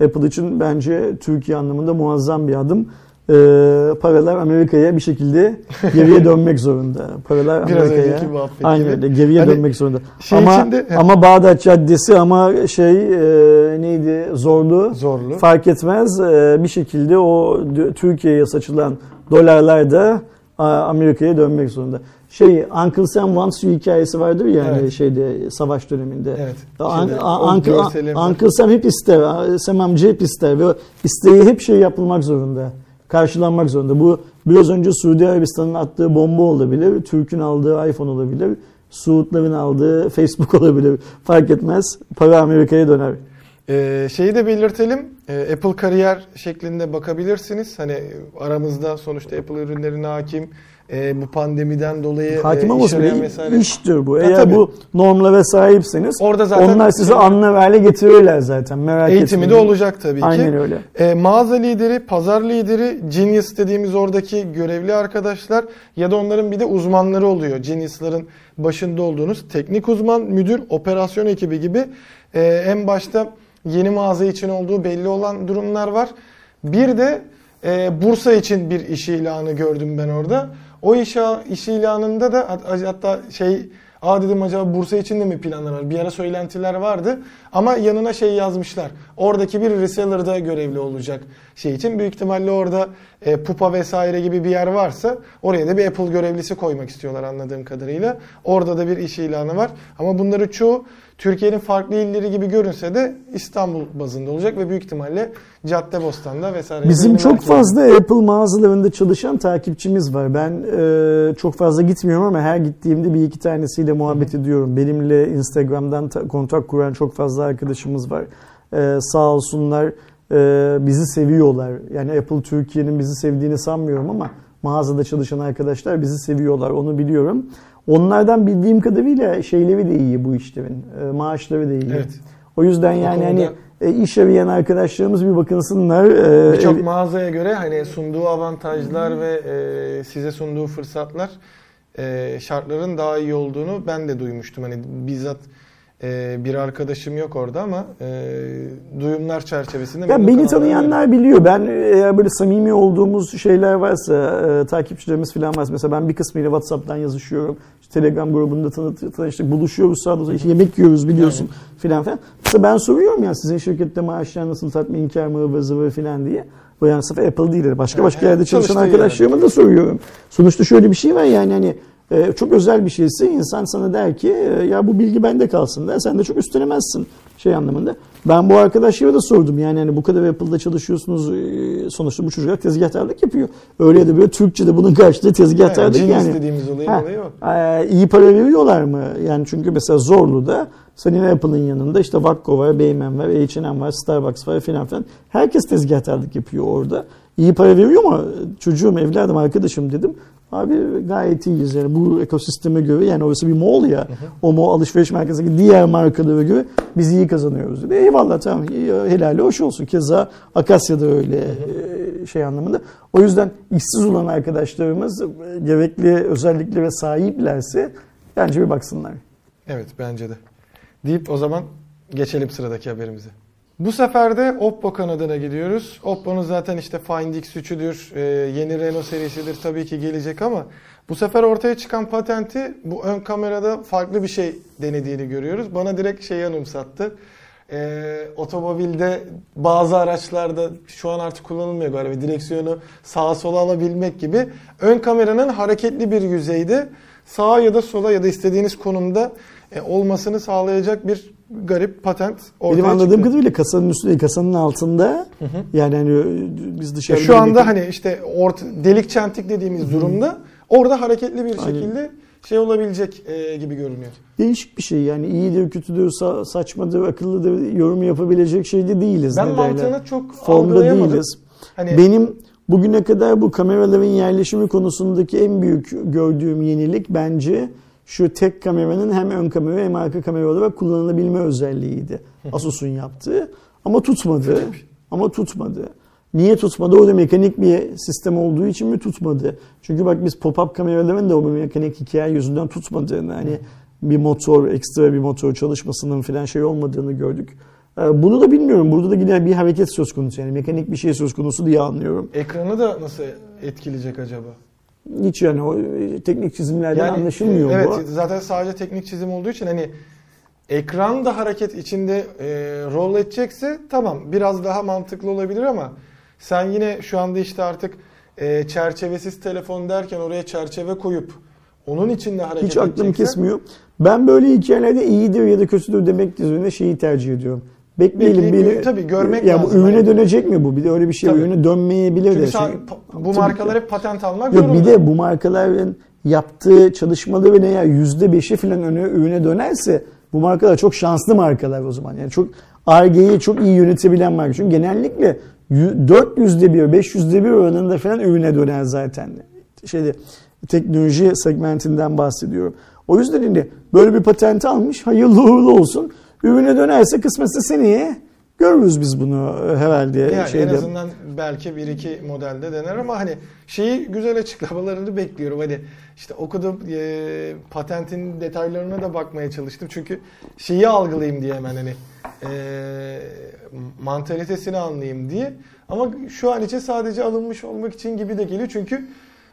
Apple için bence Türkiye anlamında muazzam bir adım. Ee, paralar Amerika'ya bir şekilde geriye dönmek zorunda. Paralar Amerika'ya gibi. öyle geriye Hani dönmek zorunda. şey ama içinde- ama Bağdat Caddesi ama şey e, neydi zorlu Zorlu. fark etmez Ee, bir şekilde o Türkiye'ye saçılan dolarlar da Amerika'ya dönmek zorunda. Şey Uncle Sam Wants You hikayesi vardır ya yani Evet. şeyde savaş döneminde. Evet. An- Şeyde, Uncle. Uncle Sam hep ister. Sam amca hep ister. Ve isteği hep şey yapılmak zorunda. Karşılanmak zorunda. Bu biraz önce Suudi Arabistan'ın attığı bomba olabilir. Türk'ün aldığı iPhone olabilir. Suudların aldığı Facebook olabilir. Fark etmez. Para Amerika'ya döner. Ee, şeyi de belirtelim. Ee, Apple kariyer şeklinde bakabilirsiniz. Hani aramızda sonuçta Apple ürünlerine hakim. Ee, bu pandemiden dolayı Hakim e, olmasın. iş arayan Bir vesaire. iştir bu. Ha, Eğer tabii. bu normlara sahipseniz Orada zaten onlar sizi şey- anla hale getirirler zaten. Merak Eğitimi de etmeyin. olacak tabii ki. Aynen öyle. E, mağaza lideri, pazar lideri, Genius dediğimiz oradaki görevli arkadaşlar ya da onların bir de uzmanları oluyor. Genius'ların başında olduğunuz teknik uzman, müdür, operasyon ekibi gibi e, en başta yeni mağaza için olduğu belli olan durumlar var. Bir de e, Bursa için bir iş ilanı gördüm ben orada. O iş, iş ilanında da hat- hatta şey Aa dedim acaba Bursa için de mi planlar var? Bir ara söylentiler vardı ama yanına şey yazmışlar. Oradaki bir reseller'da görevli olacak şey için. Büyük ihtimalle orada e, Pupa vesaire gibi bir yer varsa oraya da bir Apple görevlisi koymak istiyorlar anladığım kadarıyla. Orada da bir iş ilanı var. Ama bunları çoğu Türkiye'nin farklı illeri gibi görünse de İstanbul bazında olacak ve büyük ihtimalle Caddebostan'da vesaire. Bizim çok merkezde. fazla Apple mağazalarında çalışan takipçimiz var. Ben e, çok fazla gitmiyorum ama her gittiğimde bir iki tanesiyle muhabbet ediyorum. Benimle Instagram'dan ta- kontak kuran çok fazla arkadaşımız var. E, sağ olsunlar e, bizi seviyorlar. Yani Apple Türkiye'nin bizi sevdiğini sanmıyorum ama mağazada çalışan arkadaşlar bizi seviyorlar. Onu biliyorum. Onlardan bildiğim kadarıyla şeyleri de iyi bu işlerin. E, maaşları da iyi. Evet. O yüzden O yani hani e, iş arayan arkadaşlarımız bir bakınsınlar. E, Birçok ev- mağazaya göre hani sunduğu avantajlar ve e, size sunduğu fırsatlar e, şartların daha iyi olduğunu ben de duymuştum. Hani bizzat e, bir arkadaşım yok orada ama e, duyumlar çerçevesinde Ya beni tanıyanlar biliyor. Ben eğer böyle samimi olduğumuz şeyler varsa, e, takipçilerimiz falan varsa mesela ben bir kısmıyla WhatsApp'tan yazışıyorum. İşte Telegram grubunda tanı, tanıştık, buluşuyoruz sağda işte yemek yiyoruz biliyorsun filan filan. Mesela ben soruyorum ya sizin şirkette maaşlar nasıl tatminkar mı ıvır zıvır filan diye. Bu yani sırf Apple değil. Başka başka yerde çalışan arkadaşlarıma da soruyorum. Sonuçta şöyle bir şey var yani hani e, çok özel bir şeyse insan sana der ki e, ya bu bilgi bende kalsın der. Sen de çok üstlenemezsin şey anlamında. Ben bu arkadaşlara da sordum yani hani bu kadar Apple'da çalışıyorsunuz e, sonuçta bu çocuklar tezgahtarlık yapıyor. Öyle ya da böyle Türkçe'de bunun karşılığı tezgahtarlık yani. Genius dediğimiz olayın Ha, olayı o. e, iyi para veriyorlar mı? Yani çünkü mesela Zorlu'da senin Apple'ın yanında işte Vakko var, Beymen var, H&M var, Starbucks var filan filan. Herkes tezgahtarlık yapıyor orada. İyi para veriyor mu? Çocuğum, evladım, arkadaşım dedim. Abi gayet iyiyiz yani bu ekosisteme göre yani orası bir mall ya. O mall alışveriş merkezindeki diğer markalara göre biz iyi kazanıyoruz dedi. Eyvallah tamam helali hoş olsun. Keza Akasya'da öyle e, şey anlamında. O yüzden işsiz olan arkadaşlarımız e, gerekli özelliklere sahiplerse Bence bir baksınlar. Evet bence de. Deyip o zaman geçelim sıradaki haberimize. Bu sefer de Oppo kanadına gidiyoruz. Oppo'nun zaten işte Find X3'üdür, e, yeni Renault serisidir tabii ki gelecek ama bu sefer ortaya çıkan patenti bu ön kamerada farklı bir şey denediğini görüyoruz. Bana direkt şeyi anımsattı. E, otomobilde bazı araçlarda şu an artık kullanılmıyor galiba direksiyonu sağa sola alabilmek gibi ön kameranın hareketli bir yüzeyde sağa ya da sola ya da istediğiniz konumda e, olmasını sağlayacak bir garip patent ortaya Benim anladığım çıktı. kadarıyla kasanın üstünde, kasanın altında yani hani biz E, dışarıda... şu anda hani işte orta, delik çentik dediğimiz durumda orada hareketli bir Aynen. şekilde şey olabilecek e, gibi görünüyor. Değişik bir şey yani iyidir, kötüdür, sa- saçmadır, akıllıdır yorum yapabilecek şeyde değiliz. Ben ne derler. mantığını çok Formda değiliz. Hani Benim bugüne kadar bu kameraların yerleşimi konusundaki en büyük gördüğüm yenilik bence şu tek kameranın hem ön kamera hem arka kamera olarak kullanılabilme özelliğiydi. Asus'un yaptığı. Ama tutmadı. Ama tutmadı. Niye tutmadı? Orada mekanik bir sistem olduğu için mi tutmadı? Çünkü bak biz pop-up kameraların da o mekanik hikaye yüzünden tutmadığını hani bir motor, ekstra bir motor çalışmasının falan şey olmadığını gördük. Ee, Bunu da bilmiyorum. Burada da yine bir hareket söz konusu. Yani mekanik bir şey söz konusu diye anlıyorum. ekranı da nasıl etkileyecek acaba? Hiç yani o e, teknik çizimlerden Yani, anlaşılmıyor evet, bu. zaten sadece teknik çizim olduğu için hani ekran da hareket içinde e, rol edecekse tamam biraz daha mantıklı olabilir ama sen yine şu anda işte artık e, çerçevesiz telefon derken oraya çerçeve koyup onun içinde hareket Hiç aklım edeceksen kesmiyor. Ben böyle hikayelerde iyidir ya da kötüdür demek üzerine şeyi tercih ediyorum. Bekleyelim. Bekleyelim, bir- tabii, görmek ya lazım. Bu ürüne Hani- dönecek mi bu? Bir de öyle bir şey Tabii. ürüne dönmeyebilir Çünkü de. sen- bu markalar hep patent almak Yok zorunda. bir de bu markaların yaptığı çalışmaların eğer yüzde beşi falan öne, ürüne dönerse bu markalar çok şanslı markalar o zaman. Yani çok Ar-Ge'yi çok iyi yönetebilen marka. Çünkü genellikle 400'de bir, 500'de bir oranında falan ürüne döner zaten. Şeyde teknoloji segmentinden bahsediyorum. O yüzden şimdi böyle bir patent almış. Hayırlı uğurlu olsun. Ürüne dönerse kısmetse seneye görürüz biz bunu herhalde. Yani şeyde. en azından belki bir iki modelde dener ama hani şeyi güzel açıklamalarını bekliyorum. Hani işte okudum e, patentin detaylarına da bakmaya çalıştım. Çünkü şeyi algılayayım diye hemen hani e, mantalitesini anlayayım diye. Ama şu an için sadece alınmış olmak için gibi de geliyor. Çünkü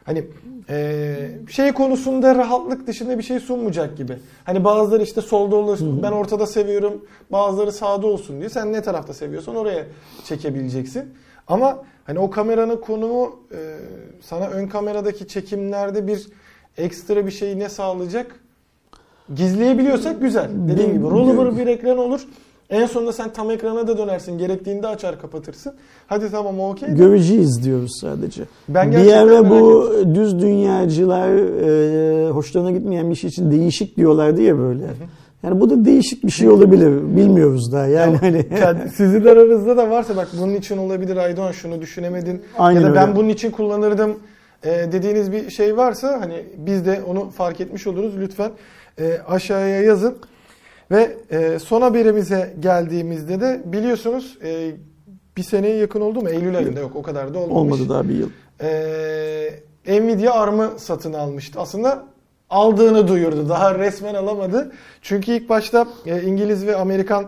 hani e, şey konusunda rahatlık dışında bir şey sunmayacak gibi. Hani bazıları işte solda olur, ben ortada seviyorum, bazıları sağda olsun diyor. Sen ne tarafta seviyorsan oraya çekebileceksin. Ama hani o kameranın konumu e, sana ön kameradaki çekimlerde bir ekstra bir şey ne sağlayacak? Gizleyebiliyorsak güzel. Dediğim gibi rollover bir ekran olur. En sonunda sen tam ekrana da dönersin. Gerektiğinde açar kapatırsın. Hadi tamam okey. Göreceğiz diyoruz sadece. Ben bir merak bu düz dünyacılar e, hoşlarına gitmeyen bir şey için değişik diyorlardı ya böyle. Yani bu da değişik bir şey olabilir. Bilmiyoruz daha. Yani hani Yani sizin aranızda da varsa bak bunun için olabilir Aydoğan şunu düşünemedin Aynen ya da ben öyle. bunun için kullanırdım e, dediğiniz bir şey varsa hani biz de onu fark etmiş oluruz lütfen e, aşağıya yazın ve e, son haberimize geldiğimizde de biliyorsunuz e, bir seneye yakın oldu mu Eylül ayında yok o kadar da olmamış. olmadı daha bir yıl. Ee, Nvidia ARM'ı satın almıştı. Aslında aldığını duyurdu. Daha resmen alamadı. Çünkü ilk başta e, İngiliz ve Amerikan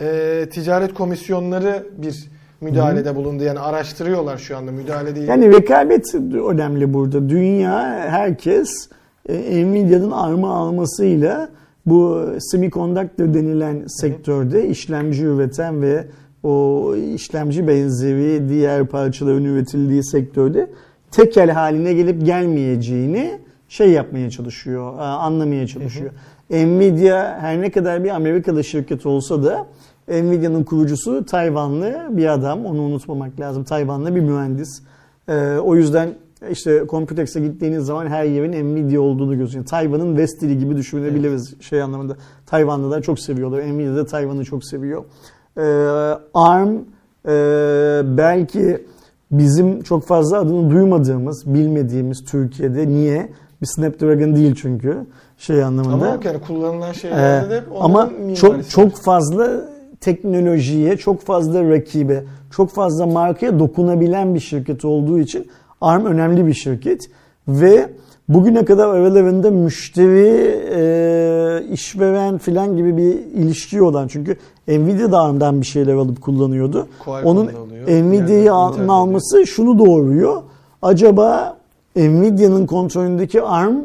e, ticaret komisyonları bir müdahalede bulundu. Yani araştırıyorlar şu anda müdahale değil. Yani rekabet önemli burada. Dünya herkes e, Nvidia'nın arma almasıyla bu semiconductor denilen sektörde işlemci üreten ve o işlemci benzeri diğer parçaların üretildiği sektörde tekel haline gelip gelmeyeceğini şey yapmaya çalışıyor, e, anlamaya çalışıyor. Nvidia her ne kadar bir Amerikalı şirket olsa da Nvidia'nın kurucusu Tayvanlı bir adam. Onu unutmamak lazım. Tayvanlı bir mühendis. Ee, o yüzden işte Computex'e gittiğiniz zaman her yerin Nvidia olduğunu görüyorsunuz. Tayvan'ın Westili gibi düşünebiliriz şey anlamında. Tayvanlılar çok seviyorlar. Nvidia da Tayvan'ı çok seviyor. Ee, ARM e, belki bizim çok fazla adını duymadığımız, bilmediğimiz Türkiye'de niye? Bir Snapdragon değil çünkü şey anlamında. Ama yani kullanılan şeylerde de Ee, hep ama onların mimarisi çok çok fazla teknolojiye, çok fazla rakibe, çok fazla markaya dokunabilen bir şirket olduğu için ARM önemli bir şirket. Ve bugüne kadar aralarında müşteri, e, işveren filan gibi bir ilişki olan çünkü Nvidia da ARM'dan bir şeyler alıp kullanıyordu. Qualcomm'da Onun oluyor. Nvidia'yı Yani alması şunu doğuruyor. Acaba Nvidia'nın kontrolündeki ARM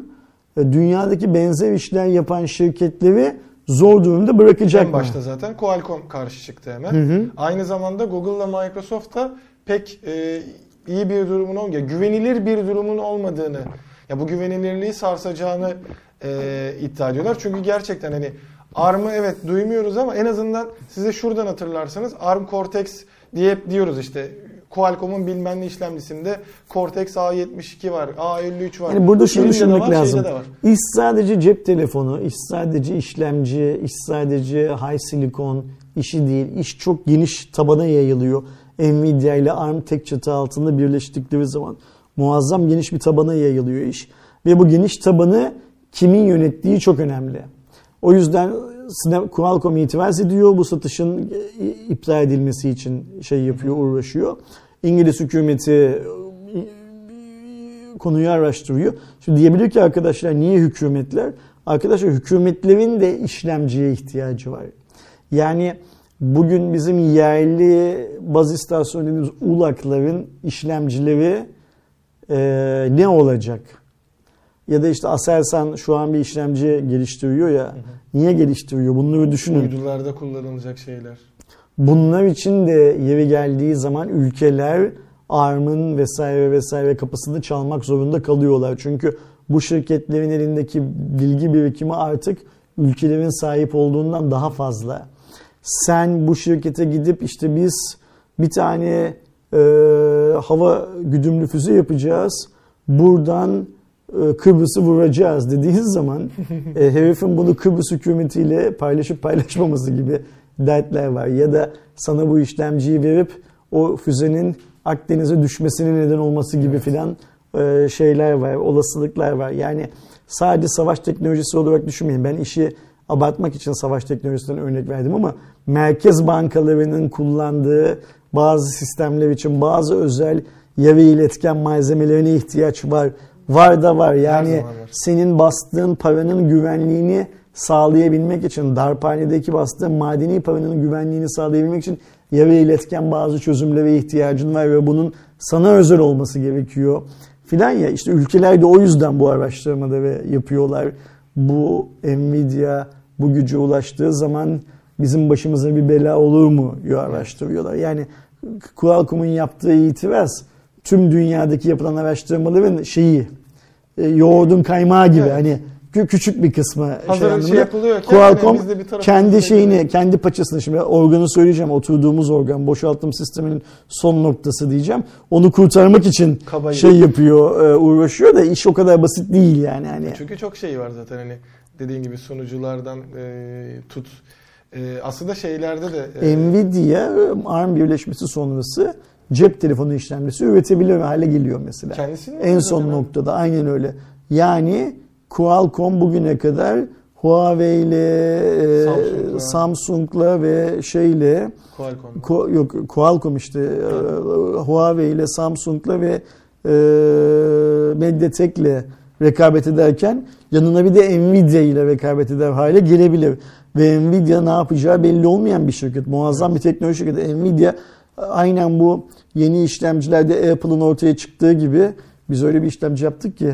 e, dünyadaki benzer işler yapan şirketleri zor durumda bırakacak En mı? başta zaten Qualcomm karşı çıktı hemen. Aynı zamanda Google'la Microsoft da pek e, iyi bir durumun olmuyor. Güvenilir bir durumun olmadığını, ya bu güvenilirliği sarsacağını e, iddia ediyorlar. Çünkü gerçekten hani ARM'ı evet duymuyoruz ama en azından size şuradan hatırlarsanız ARM Cortex diye hep diyoruz işte Qualcomm'un bilmem ne işlemcisinde Cortex A72 var, A53 var. Yani burada şunu düşünmek var, lazım. İş sadece cep telefonu, iş sadece işlemci, iş sadece high silikon işi değil. İş çok geniş tabana yayılıyor. Nvidia ile ARM tek çatı altında birleştikleri zaman muazzam geniş bir tabana yayılıyor iş. Ve bu geniş tabanı kimin yönettiği çok önemli. O yüzden Qualcomm itiraz ediyor bu satışın e, iptal edilmesi için şey yapıyor, uğraşıyor. İngiliz hükümeti konuyu araştırıyor. Şimdi diyebilir ki arkadaşlar niye hükümetler? Arkadaşlar hükümetlerin de işlemciye ihtiyacı var. Yani bugün bizim yerli baz istasyonu dediğimiz ULAK'ların işlemcileri e, ne olacak? Ya da işte Aselsan şu an bir işlemci geliştiriyor ya. Niye geliştiriyor? Bunları düşünün. Uydularda kullanılacak şeyler. Bunlar için de yeri geldiği zaman ülkeler ARM'ın vesaire vesaire kapısını çalmak zorunda kalıyorlar. Çünkü bu şirketlerin elindeki bilgi birikimi artık ülkelerin sahip olduğundan daha fazla. Sen bu şirkete gidip işte biz bir tane e, hava güdümlü füze yapacağız. Buradan e, Kıbrıs'ı vuracağız dediğin zaman e, herifin bunu Kıbrıs hükümetiyle paylaşıp paylaşmaması gibi dertler var. Ya da sana bu işlemciyi verip o füzenin Akdeniz'e düşmesine neden olması gibi filan e, şeyler var, olasılıklar var. Yani sadece savaş teknolojisi olarak düşünmeyin. Ben işi abartmak için savaş teknolojisinden örnek verdim ama merkez bankalarının kullandığı bazı sistemler için bazı özel yarı iletken malzemelerine ihtiyaç var. Var da var. Yani senin bastığın paranın güvenliğini sağlayabilmek için, darphanedeki bastığın madeni paranın güvenliğini sağlayabilmek için yarı iletken bazı çözümlere ihtiyacın var ve bunun sana özel olması gerekiyor filan ya. işte ülkeler de o yüzden bu araştırmaları yapıyorlar. Bu Nvidia bu güce ulaştığı zaman bizim başımıza bir bela olur mu diye araştırıyorlar. Yani Qualcomm'un yaptığı itiraz tüm dünyadaki yapılan araştırmaların şeyi e, yoğurdun kaymağı gibi Evet. hani kü- küçük bir kısmı Hazır şey şey yapılıyorken Qualcomm tarafımızda kendi şeyini, görelim. kendi paçasını şimdi organı söyleyeceğim. Oturduğumuz organ, boşaltım sisteminin son noktası diyeceğim. Onu kurtarmak için Kabayı. şey yapıyor, e, uğraşıyor da iş o kadar basit değil yani. Hani Çünkü çok şey var zaten hani dediğin gibi sunuculardan e, tut. E, aslında şeylerde de e, Nvidia ARM birleşmesi sonrası cep telefonu işlemcisi üretebilir hale geliyor mesela. Kendisi mi en son noktada aynen öyle. Yani Qualcomm bugüne kadar Huawei ile e, Samsung'la. Samsung'la ve şeyle Qualcomm. Ko- yok Qualcomm işte e, Huawei ile Samsung'la ve e, Mediatek'le rekabet ederken yanına bir de Nvidia ile rekabet eder hale gelebilir. Ve Nvidia ne yapacağı belli olmayan bir şirket. Muazzam bir teknoloji şirketi. Nvidia aynen bu yeni işlemcilerde Apple'ın ortaya çıktığı gibi biz öyle bir işlemci yaptık ki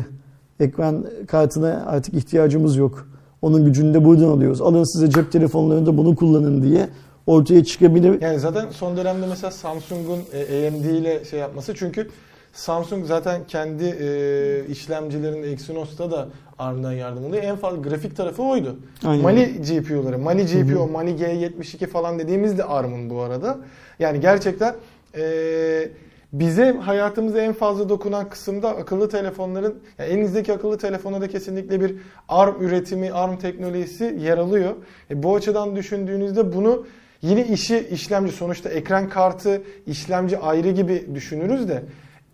ekran kartına artık ihtiyacımız yok. Onun gücünü de buradan alıyoruz. Alın size cep telefonlarında bunu kullanın diye ortaya çıkabilir. Yani zaten son dönemde mesela Samsung'un e, AMD ile şey yapması çünkü Samsung zaten kendi e, işlemcilerinde Exynos'ta da ARM'dan yardım alıyor. En fazla grafik tarafı oydu. Aynen. Mali GPU'ları, Mali GPU, Mali G72 falan dediğimiz de ARM'ın bu arada. Yani gerçekten e, bize hayatımıza en fazla dokunan kısımda akıllı telefonların, yani elinizdeki akıllı telefona da kesinlikle bir ARM üretimi, ARM teknolojisi yer alıyor. E, bu açıdan düşündüğünüzde bunu yine işi işlemci sonuçta ekran kartı, işlemci ayrı gibi düşünürüz de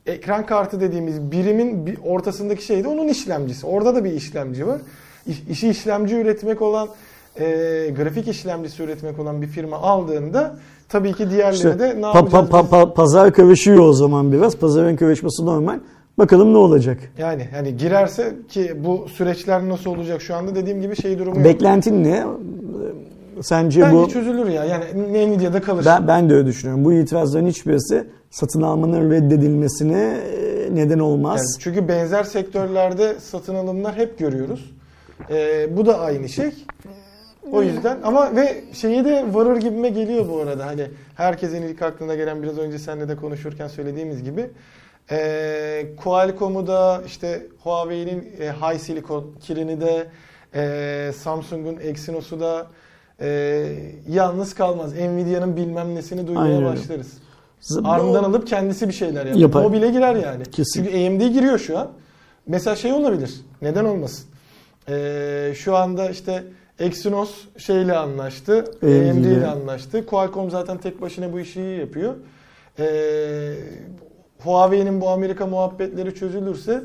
ekran kartı dediğimiz birimin bir ortasındaki şey de onun işlemcisi. Orada da bir işlemci var. İş- İşi işlemci üretmek olan e, grafik işlemcisi üretmek olan bir firma aldığında tabii ki diğerleri İşte de ne pa- yapacağız? pa- pa- pa- pazar karışıyor o zaman biraz. Pazarın karışması normal. Bakalım ne olacak. Yani hani girerse ki bu süreçler nasıl olacak şu anda dediğim gibi şey durumu yok. Beklentin ne? Sence Bence bu çözülür ya. Yani Nvidia'da kalır. ben, ben de öyle düşünüyorum. Bu itirazların hiçbirisi satın almanın reddedilmesine e, neden olmaz. Yani çünkü benzer sektörlerde satın alımlar hep görüyoruz. Ee, bu da aynı şey. O yüzden ama ve şeye de varır gibime geliyor bu arada. Hani herkesin ilk aklına gelen biraz önce seninle de konuşurken söylediğimiz gibi ee, Qualcomm'u da işte Huawei'nin e, High Silicon kilini de e, Samsung'un Exynos'u da e, yalnız kalmaz. Nvidia'nın bilmem nesini duymaya Aynen başlarız. ARM'dan alıp kendisi bir şeyler yapar. Yapar. O bile girer yani. Kesin. Çünkü AMD giriyor şu an. Mesela şey olabilir. Neden olmasın? Ee, şu anda işte Exynos şeyle anlaştı. AMD ile anlaştı. Qualcomm zaten tek başına bu işi iyi yapıyor. Ee, Huawei'nin bu Amerika muhabbetleri çözülürse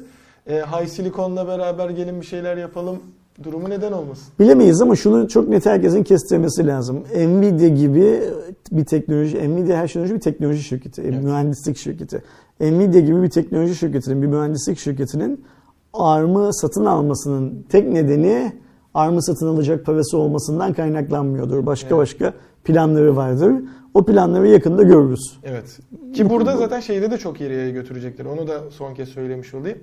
e, High Silicon'la beraber gelin bir şeyler yapalım durumu neden olmasın? Bilemeyiz ama şunu çok net herkesin kestirmesi lazım. Nvidia gibi bir teknoloji, Nvidia her şeyden önce bir teknoloji şirketi, Evet. mühendislik şirketi. Nvidia gibi bir teknoloji şirketinin, bir mühendislik şirketinin ARM'ı satın almasının tek nedeni ARM'ı satın alacak parası olmasından kaynaklanmıyordur. Başka Evet. başka planları vardır. O planları yakında görürüz. Evet. Ki burada zaten şeyde de çok ileriye götürecekler. Onu da son kez söylemiş olayım.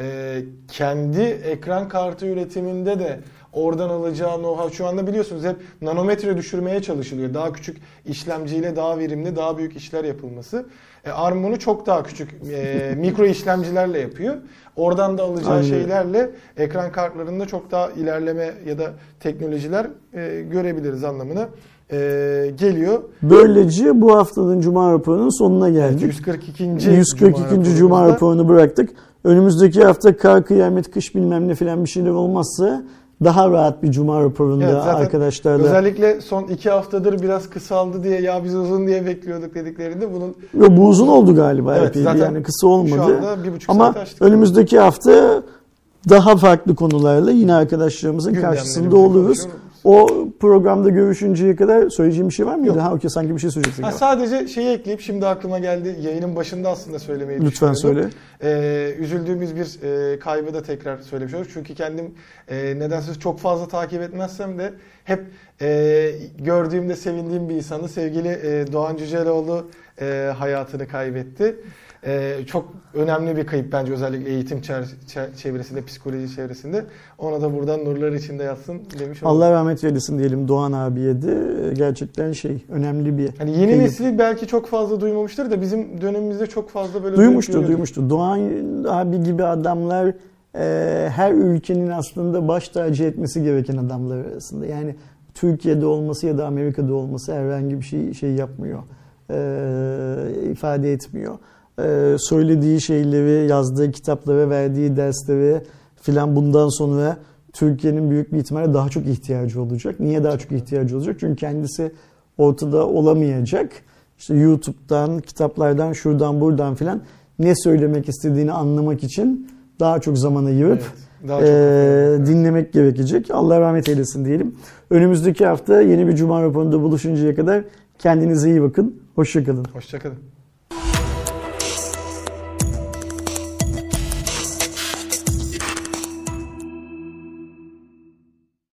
Ee, kendi ekran kartı üretiminde de oradan alacağı know-how şu anda biliyorsunuz hep nanometre düşürmeye çalışılıyor. Daha küçük işlemciyle daha verimli, daha büyük işler yapılması. E, ARM bunu çok daha küçük e, mikro işlemcilerle yapıyor. Oradan da alacağı Aynen. şeylerle ekran kartlarında çok daha ilerleme ya da teknolojiler e, görebiliriz anlamına e, geliyor. Böylece bu haftanın Cuma raporunun sonuna geldik. 142. 142. Cuma raporunu bıraktık. Önümüzdeki hafta kar, kıyamet, kış bilmem ne filan bir şeyler olmazsa daha rahat bir Cuma raporunda Evet, arkadaşlarla. Özellikle son iki haftadır biraz kısaldı diye ya biz uzun diye bekliyorduk dediklerinde bunun Yo, bu uzun oldu galiba Evet, epey. zaten yani kısa şu olmadı. anda bir buçuk Ama saat önümüzdeki hafta daha farklı konularla yine arkadaşlarımızın Gündemlerimizi karşısında oluruz. konuşuyoruz. O programda görüşünceye kadar söyleyeceğim bir şey var mıydı? Yok. Ha okey sanki bir şey söyleyeceksin. Ha, sadece şeyi ekleyip şimdi aklıma geldi. Yayının başında aslında söylemeyi Lütfen söyle. Ee, üzüldüğümüz bir e, kaybı da tekrar söylemiş olduk. Çünkü kendim e, nedense çok fazla takip etmezsem de hep e, gördüğümde sevindiğim bir insanı sevgili e, Doğan Cüceloğlu e, hayatını kaybetti. E, çok önemli bir kayıp bence özellikle eğitim çevresinde, psikoloji çevresinde. Ona da buradan nurlar içinde yatsın demiş oldum. Allah rahmet eylesin diyelim Doğan abiye de gerçekten şey önemli bir Hani yeni kayıp. nesli belki çok fazla duymamıştır da bizim dönemimizde çok fazla böyle Duymuştu, duymuştu. Doğan abi gibi adamlar e, her ülkenin aslında baş tacı etmesi gereken adamlar arasında. Yani Türkiye'de olması ya da Amerika'da olması herhangi bir şey şey yapmıyor. E, ifade etmiyor. E, söylediği şeyleri, yazdığı kitaplara, verdiği derslere filan bundan sonra Türkiye'nin büyük bir ihtimalle daha çok ihtiyacı olacak. Niye daha çok ihtiyacı olacak? Çünkü kendisi ortada olamayacak. İşte YouTube'dan, kitaplardan, şuradan buradan filan ne söylemek istediğini anlamak için daha çok zaman ayırıp Evet, daha çok eee, okuyorum. dinlemek gerekecek. Allah rahmet eylesin diyelim. Önümüzdeki hafta yeni bir Cuma raporunda buluşuncaya kadar kendinize iyi bakın. Hoşçakalın. Hoşçakalın.